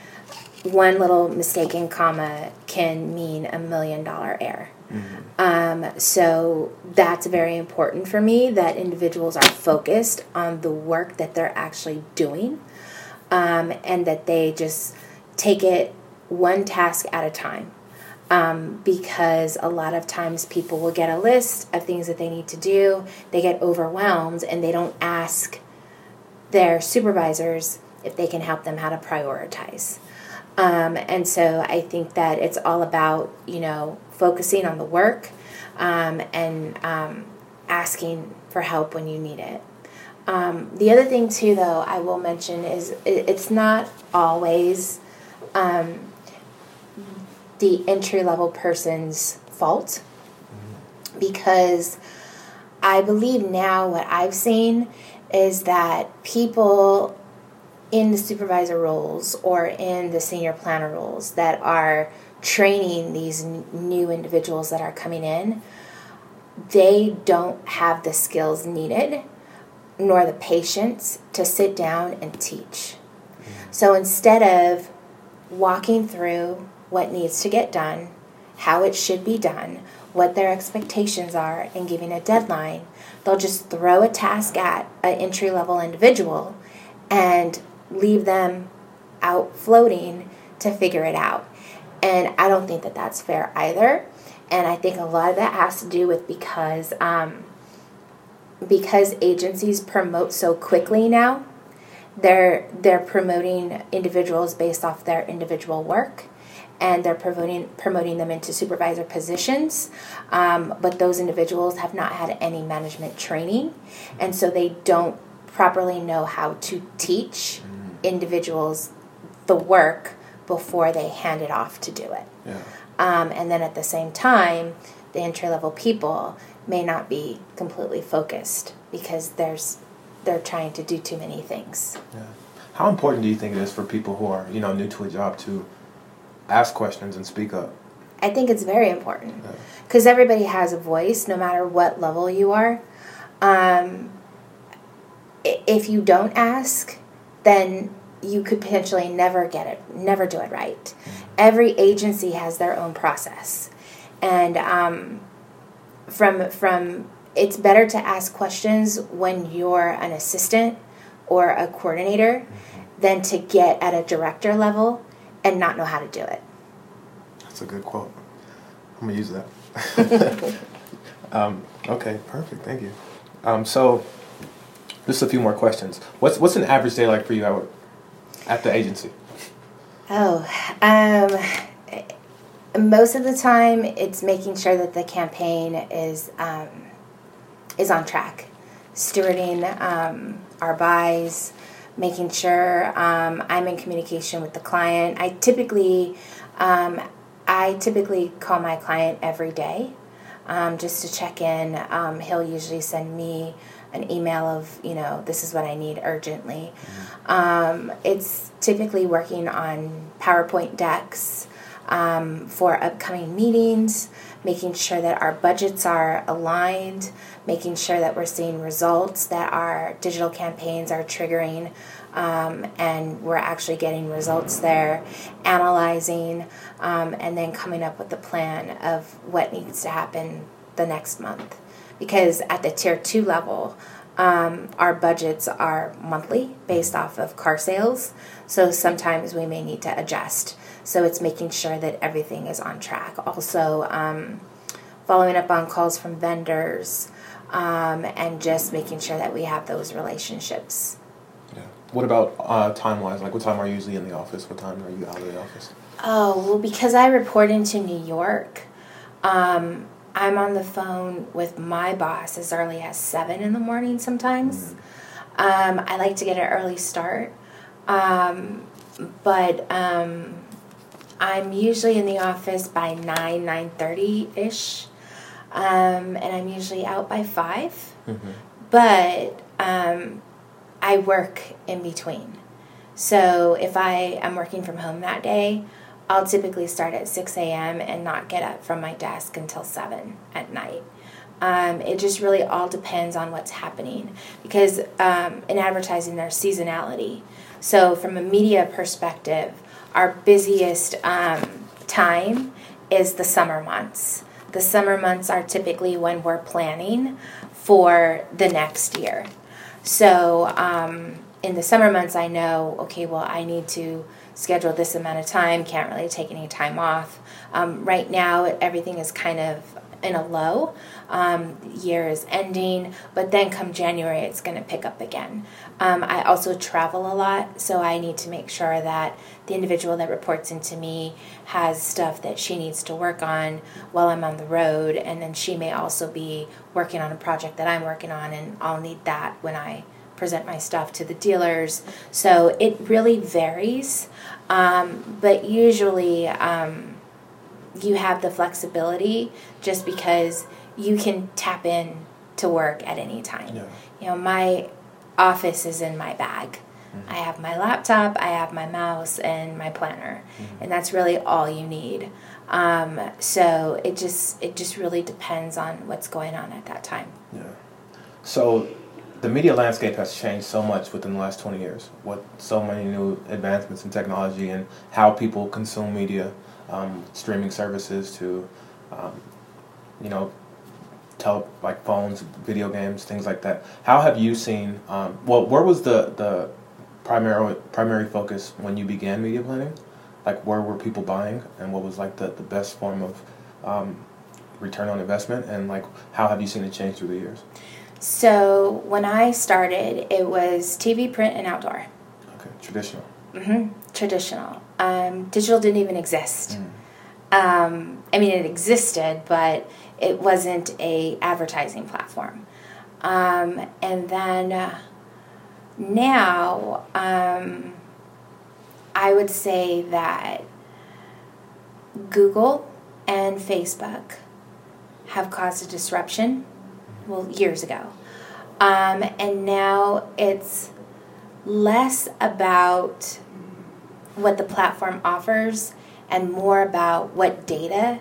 one little mistaken comma can mean a million dollar error. Mm-hmm. Um, so that's very important for me that individuals are focused on the work that they're actually doing um, and that they just take it one task at a time. Um, because a lot of times people will get a list of things that they need to do, they get overwhelmed, and they don't ask their supervisors if they can help them how to prioritize. Um, and so I think that it's all about, you know, focusing on the work um, and um, asking for help when you need it. Um, the other thing, too, though, I will mention is it's not always um, the entry level person's fault because I believe now what I've seen is that people in the supervisor roles or in the senior planner roles that are training these n- new individuals that are coming in, they don't have the skills needed nor the patience to sit down and teach. So instead of walking through what needs to get done, how it should be done, what their expectations are, and giving a deadline, they'll just throw a task at an entry level individual and leave them out floating to figure it out. And I don't think that that's fair either. And I think a lot of that has to do with because um, because agencies promote so quickly now. They're they're promoting individuals based off their individual work, and they're promoting promoting them into supervisor positions. Um, but those individuals have not had any management training, and so they don't properly know how to teach individuals the work before they hand it off to do it. Yeah. Um, and then at the same time, the entry level people may not be completely focused because there's they're trying to do too many things. Yeah. How important do you think it is for people who are, you know, new to a job to ask questions and speak up? I think it's very important Yeah. because everybody has a voice, no matter what level you are. Um, if you don't ask, then you could potentially never get it, never do it right. Every agency has their own process, and um, from from it's better to ask questions when you're an assistant or a coordinator than to get at a director level and not know how to do it. That's a good quote. I'm gonna use that. um, okay, perfect. Thank you. Um, so, just a few more questions. What's what's an average day like for you at, at the agency? Oh, um, most of the time it's making sure that the campaign is um, is on track, stewarding um, our buys, making sure um, I'm in communication with the client. I typically um, I typically call my client every day um, just to check in. Um, he'll usually send me an email of, you know, this is what I need urgently. Um, it's typically working on PowerPoint decks um, for upcoming meetings, making sure that our budgets are aligned, making sure that we're seeing results, that our digital campaigns are triggering. Um, and we're actually getting results there, analyzing, um, and then coming up with a plan of what needs to happen the next month. Because at the tier two level, um, our budgets are monthly based off of car sales, so sometimes we may need to adjust. So it's making sure that everything is on track. Also, um, following up on calls from vendors um, and just making sure that we have those relationships. Yeah. What about uh, time wise? Like, what time are you usually in the office? What time are you out of the office? Oh, well, because I report into New York, um, I'm on the phone with my boss as early as 7 in the morning sometimes. Um, I like to get an early start. Um, but um, I'm usually in the office by 9, 9.30ish. Um, and I'm usually out by 5. But um, I work in between. So if I am working from home that day, I'll typically start at 6 a.m. and not get up from my desk until 7 at night. Um, it just really all depends on what's happening because um, in advertising there's seasonality. So from a media perspective, our busiest um, time is the summer months. The summer months are typically when we're planning for the next year. So um, in the summer months, I know, okay, well, I need to schedule this amount of time, can't really take any time off. Um, right now, everything is kind of in a low. Um, year is ending, but then come January, it's going to pick up again. Um, I also travel a lot, so I need to make sure that the individual that reports into me has stuff that she needs to work on while I'm on the road, and then she may also be working on a project that I'm working on, and I'll need that when I present my stuff to the dealers. So it really varies, um, but usually um, you have the flexibility just because you can tap in to work at any time. Yeah. You know, my office is in my bag. I have my laptop, I have my mouse, and my planner, and that's really all you need. Um, so it just it just really depends on what's going on at that time. Yeah. So the media landscape has changed so much within the last 20 years. What so many new advancements in technology and how people consume media, um, streaming services to, um, you know, tele like phones, video games, things like that. How have you seen? Um, well, where was the the primary primary focus when you began media planning? Like where were people buying, and what was like the, the best form of um, return on investment, and like how have you seen it change through the years? So when I started, it was TV, print, and outdoor. Okay, traditional. Hmm Traditional. Um, digital didn't even exist. Um, I mean, it existed, but it wasn't a advertising platform. Um, and then uh, now, um, I would say that Google and Facebook have caused a disruption. Well, years ago, um, and now it's less about what the platform offers and more about what data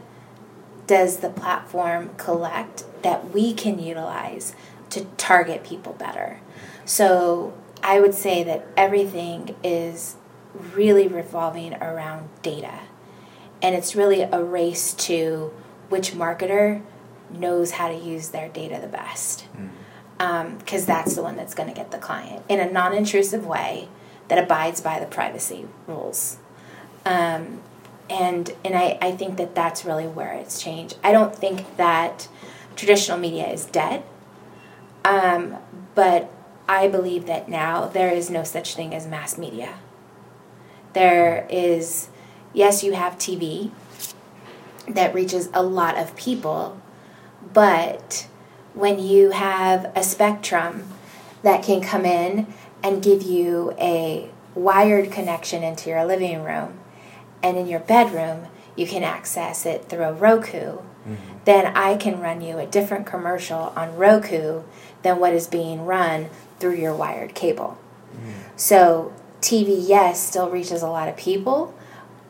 does the platform collect that we can utilize to target people better. So I would say that everything is really revolving around data. And it's really a race to which marketer knows how to use their data the best. Mm-hmm. Um, because that's the one that's going to get the client in a non intrusive way that abides by the privacy rules. Um, and and I, I think that that's really where it's changed. I don't think that traditional media is dead, um, but I believe that now there is no such thing as mass media. There is, yes, you have TV that reaches a lot of people, but when you have a spectrum that can come in and give you a wired connection into your living room, and in your bedroom you can access it through a Roku, mm-hmm. then I can run you a different commercial on Roku than what is being run through your wired cable. Mm-hmm. So TV, yes, still reaches a lot of people,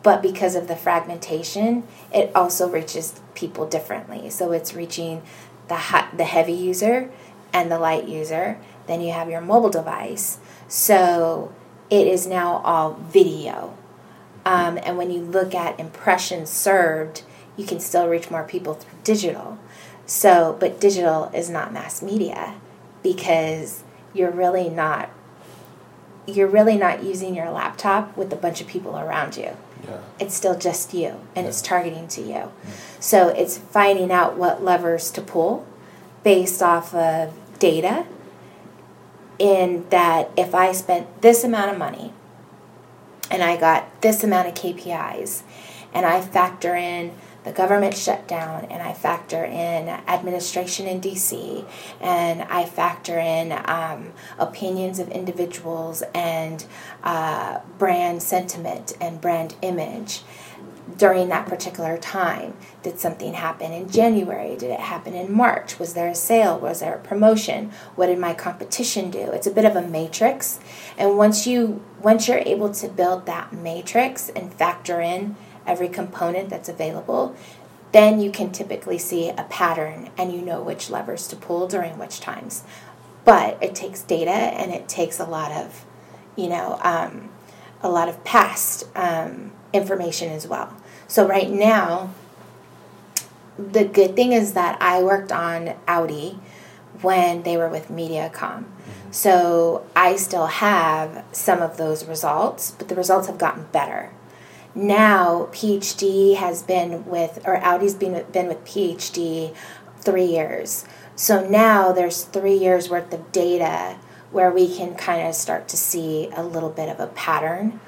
but because of the fragmentation, it also reaches people differently. So it's reaching the hot, the heavy user and the light user. Then you have your mobile device. So it is now all video. Um, and when you look at impressions served, you can still reach more people through digital. So, but digital is not mass media because you're really not you're really not using your laptop with a bunch of people around you. Yeah. It's still just you and it's targeting to you. So it's finding out what levers to pull based off of data in that if I spent this amount of money and I got this amount of KPIs and I factor in the government shutdown and I factor in administration in DC and I factor in um, opinions of individuals and uh, brand sentiment and brand image during that particular time. Did something happen in January? Did it happen in March? Was there a sale? Was there a promotion? What did my competition do? It's a bit of a matrix. And once you once you're able to build that matrix and factor in every component that's available, then you can typically see a pattern and you know which levers to pull during which times. But it takes data and it takes a lot of, you know, um, a lot of past um, information as well. So right now, the good thing is that I worked on Audi when they were with MediaCom. Mm-hmm. So I still have some of those results, but the results have gotten better. Now PhD has been with, or Audi's been been with PhD three years. So now there's three years worth of data where we can kind of start to see a little bit of a pattern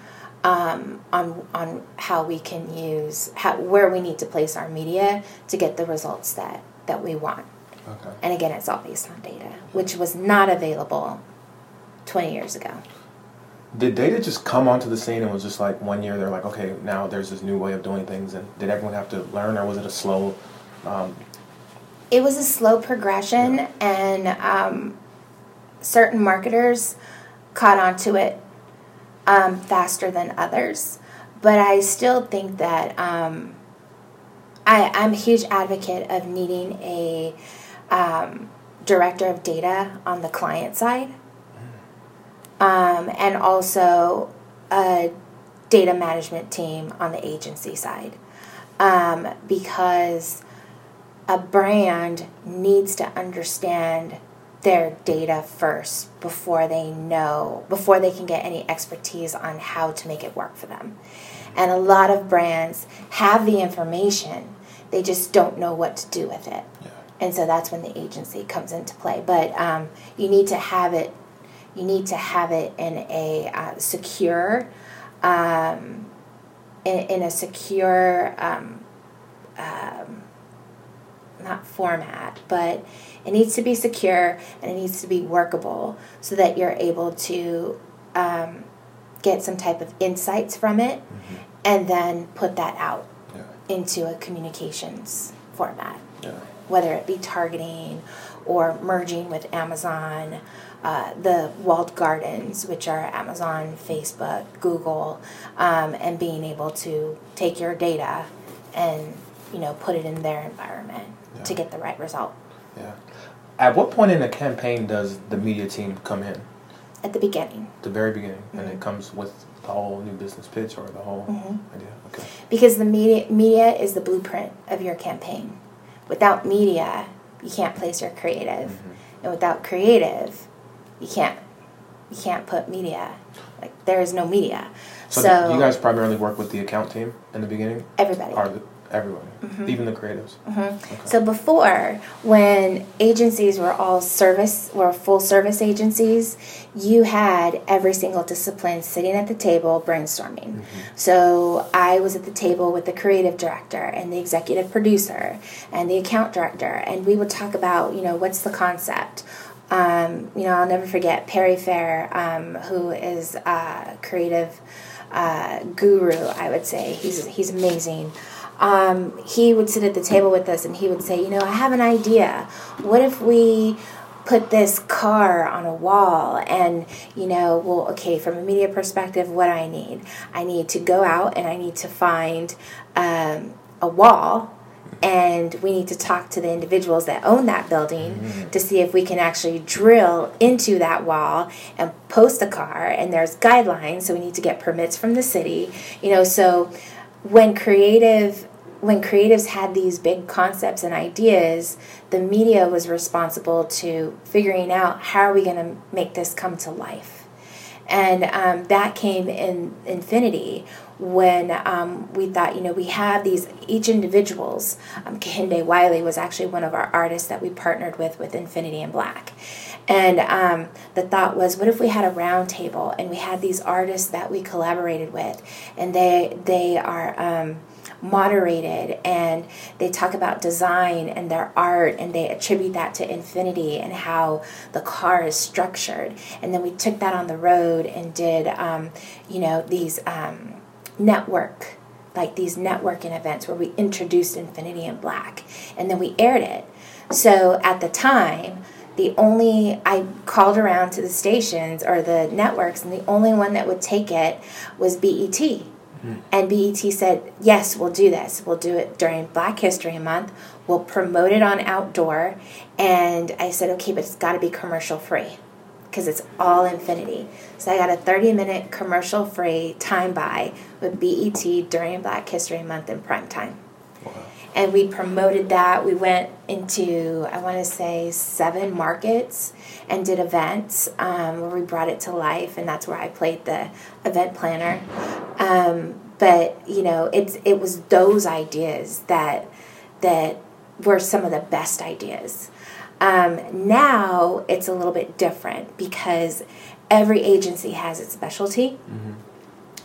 um, on on how we can use how, where we need to place our media to get the results that that we want. Okay. And again, it's all based on data, which was not available 20 years ago. Did data just come onto the scene and was just like one year they're like, okay, now there's this new way of doing things, and did everyone have to learn, or was it a slow? Um, it was a slow progression, yeah. and um, certain marketers caught onto it um, faster than others. But I still think that um, I, I'm a huge advocate of needing a um, director of data on the client side um, and also a data management team on the agency side um, because a brand needs to understand their data first before they know before they can get any expertise on how to make it work for them. And a lot of brands have the information they just don't know what to do with it. Yeah. and so that's when the agency comes into play. But um, you need to have it you need to have it in a uh, secure, um, in, in, a secure, um, um, not format, but it needs to be secure and it needs to be workable so that you're able to um, get some type of insights from it mm-hmm. and then put that out yeah. into a communications format. Yeah. Whether it be targeting or merging with Amazon uh, the walled gardens, which are Amazon, Facebook, Google, um, and being able to take your data and you know put it in their environment yeah. to get the right result. Yeah. At what point in a campaign does the media team come in? At the beginning. The very beginning, mm-hmm. and it mm-hmm. comes with the whole new business pitch or the whole mm-hmm. idea. Okay. Because the media media is the blueprint of your campaign. Without media, you can't place your creative, mm-hmm. and without creative, you can't you can't put media like there is no media. So, so you guys primarily work with the account team in the beginning. Everybody. Are the, everybody, mm-hmm. even the creatives. Mm-hmm. Okay. So before, when agencies were all service, were full service agencies, you had every single discipline sitting at the table brainstorming. Mm-hmm. So I was at the table with the creative director and the executive producer and the account director, and we would talk about, you know, what's the concept um, you know, I'll never forget Perry Fair, um, who is a creative uh, guru. I would say he's he's amazing. Um, he would sit at the table with us and he would say, you know, I have an idea. What if we put this car on a wall and you know well okay from a media perspective what i need i need to go out and i need to find um, a wall and we need to talk to the individuals that own that building mm-hmm. to see if we can actually drill into that wall and post a car and there's guidelines so we need to get permits from the city you know so when creative when creatives had these big concepts and ideas the media was responsible to figuring out how are we going to make this come to life and um, that came in Infiniti when um, we thought, you know, we have these each individuals. Um, Wiley was actually one of our artists that we partnered with with Infiniti in Black. And um, the thought was, what if we had a round table and we had these artists that we collaborated with, and they they are um, moderated and they talk about design and their art and they attribute that to Infiniti and how the car is structured. And then we took that on the road and did um, you know these um, network like these networking events where we introduced Infiniti in black and then we aired it. So at the time the only I called around to the stations or the networks, and the only one that would take it was BET. Hmm. And BET said, Yes, we'll do this. We'll do it during Black History Month. We'll promote it on outdoor. And I said, Okay, but it's got to be commercial free because it's all Infiniti. So I got a 30 minute commercial free time buy with BET during Black History Month in prime time. And we promoted that. We went into, I want to say, seven markets and did events um, where we brought it to life. And that's where I played the event planner. Um, but you know, it's it was those ideas that that were some of the best ideas. Um, now it's a little bit different because every agency has its specialty. Mm-hmm.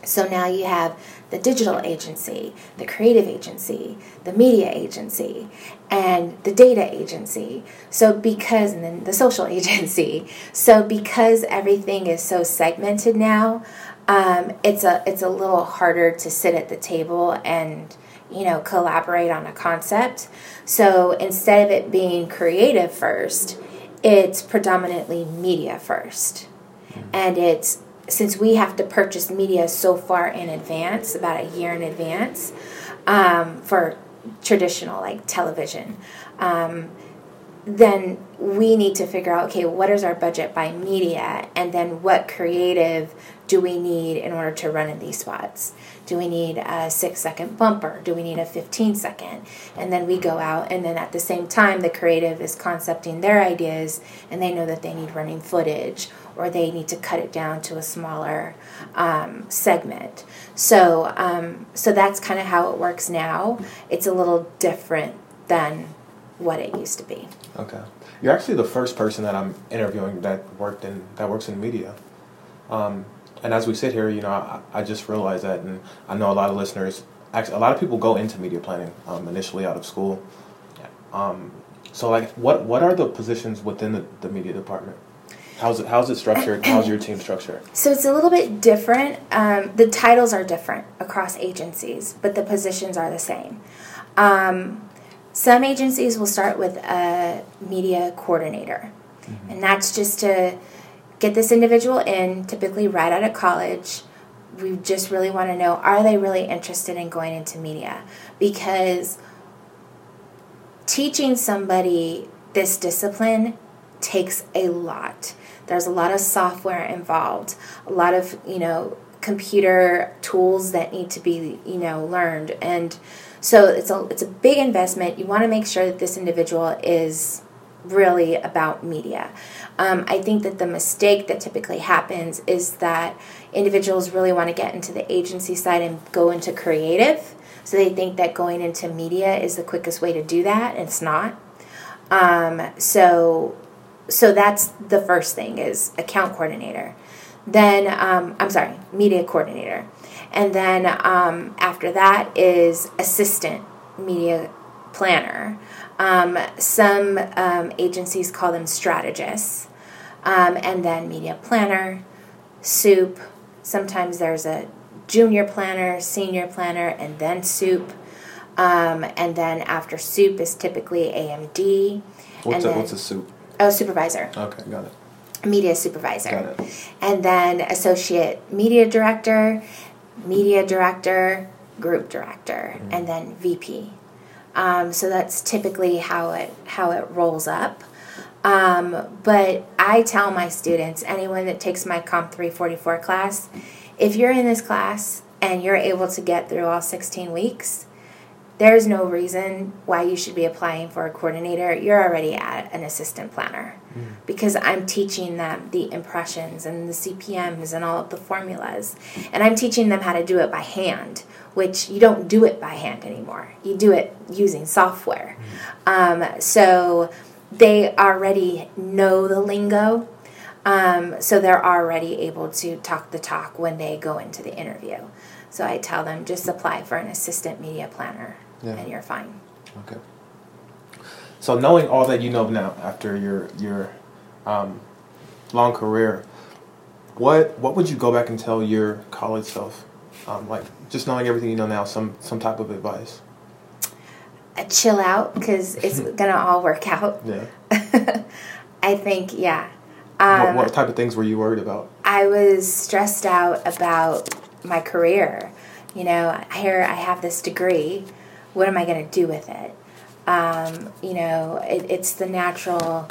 So now you have the digital agency, the creative agency, the media agency, and the data agency. So because and then the social agency. So because everything is so segmented now, um, it's a it's a little harder to sit at the table and you know collaborate on a concept. So instead of it being creative first, it's predominantly media first, and it's since we have to purchase media so far in advance, about a year in advance, um, for traditional like television, um, then we need to figure out okay, what is our budget by media, and then what creative do we need in order to run in these spots? Do we need a six second bumper? Do we need a 15 second? And then we go out, and then at the same time, the creative is concepting their ideas, and they know that they need running footage or they need to cut it down to a smaller um, segment. So, um, so that's kind of how it works now. It's a little different than what it used to be. Okay, you're actually the first person that I'm interviewing that worked in that works in media. Um, and as we sit here, you know, I, I, just realized that, and I know a lot of listeners. Actually, a lot of people go into media planning um, initially out of school. Um, so, like, what what are the positions within the, the media department? How's it, how's it structured? How's your team structured? So it's a little bit different. Um, the titles are different across agencies, but the positions are the same. Um, some agencies will start with a media coordinator, mm-hmm. and that's just to get this individual in, typically right out of college. We just really want to know are they really interested in going into media? Because teaching somebody this discipline takes a lot. There's a lot of software involved, a lot of, you know, computer tools that need to be, you know, learned. And so it's a it's a big investment. You want to make sure that this individual is really about media. Um, I think that the mistake that typically happens is that individuals really want to get into the agency side and go into creative. So they think that going into media is the quickest way to do that, and it's not. Um, so so that's the first thing is account coordinator. Then um, i'm sorry media coordinator. And then um, after that is assistant media planner. Um, some um, agencies call them strategists. Um, and then media planner soup. Sometimes there's a junior planner senior planner and then soup. Um, and then after soup is typically amd what's, a, what's a soup Oh, supervisor. Okay, got it. Media supervisor. Got it. And then associate media director, media director, group director, mm-hmm. and then VP. Um, so that's typically how it how it rolls up. Um, but I tell my students, anyone that takes my Comp 344 class, if you're in this class and you're able to get through all 16 weeks, there's no reason why you should be applying for a coordinator. You're already at an assistant planner mm. because I'm teaching them the impressions and the CPMs and all of the formulas. And I'm teaching them how to do it by hand, which you don't do it by hand anymore. You do it using software. Mm. Um, so they already know the lingo. Um, so they're already able to talk the talk when they go into the interview. So I tell them just apply for an assistant media planner yeah. and you're fine. Okay. So knowing all that you know now after your your um, long career, what what would you go back and tell your college self? Um, like just knowing everything you know now, some some type of advice. Uh, chill out because it's gonna all work out. Yeah. I think yeah. Um, what, what type of things were you worried about? I was stressed out about my career. You know, here I have this degree what am I going to do with it? Um, you know, it, it's the natural,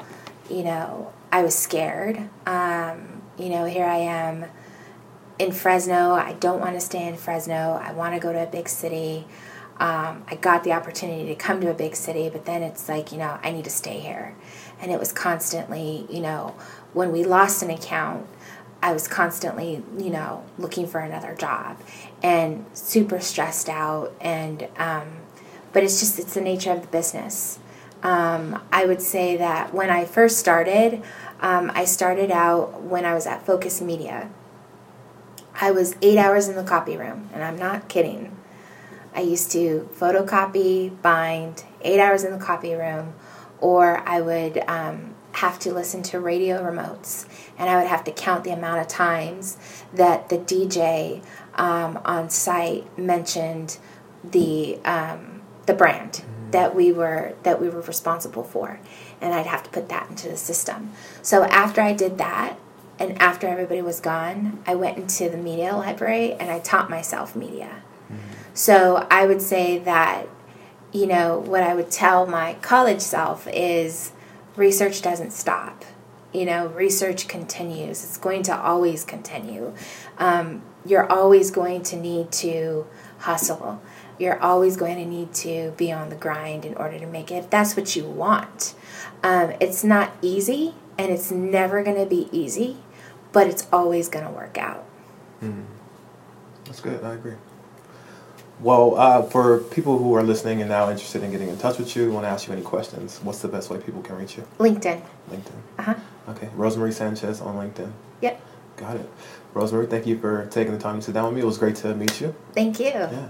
you know, I was scared. Um, you know, here I am in Fresno. I don't want to stay in Fresno. I want to go to a big city. Um, I got the opportunity to come to a big city, but then it's like, you know, I need to stay here. And it was constantly, you know, when we lost an account, I was constantly, you know, looking for another job and super stressed out and, um, but it's just it's the nature of the business. Um, I would say that when I first started, um, I started out when I was at Focus Media. I was eight hours in the copy room, and I'm not kidding. I used to photocopy, bind, eight hours in the copy room, or I would um, have to listen to radio remotes, and I would have to count the amount of times that the DJ um, on site mentioned the um, the brand that we were that we were responsible for, and I'd have to put that into the system. So after I did that, and after everybody was gone, I went into the media library and I taught myself media. Mm-hmm. So I would say that, you know, what I would tell my college self is research doesn't stop. You know, research continues. It's going to always continue. Um, you're always going to need to hustle. You're always going to need to be on the grind in order to make it. If that's what you want, um, it's not easy, and it's never going to be easy, but it's always going to work out. Mm. That's good. I agree. Well, uh, for people who are listening and now interested in getting in touch with you, want to ask you any questions, what's the best way people can reach you? LinkedIn. LinkedIn. Uh huh. Okay. Rosemarie Sanchez on LinkedIn. Yep. Got it. Rosemarie, thank you for taking the time to sit down with me. It was great to meet you. Thank you. Yeah.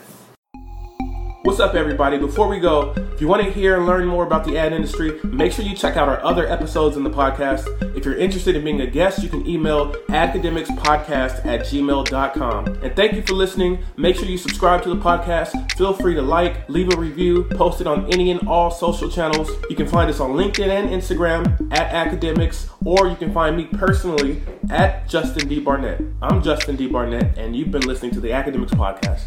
What's up, everybody? Before we go, if you want to hear and learn more about the ad industry, make sure you check out our other episodes in the podcast. If you're interested in being a guest, you can email academicspodcast at gmail.com. And thank you for listening. Make sure you subscribe to the podcast. Feel free to like, leave a review, post it on any and all social channels. You can find us on LinkedIn and Instagram at academics, or you can find me personally at Justin D. Barnett. I'm Justin D. Barnett, and you've been listening to the Academics Podcast.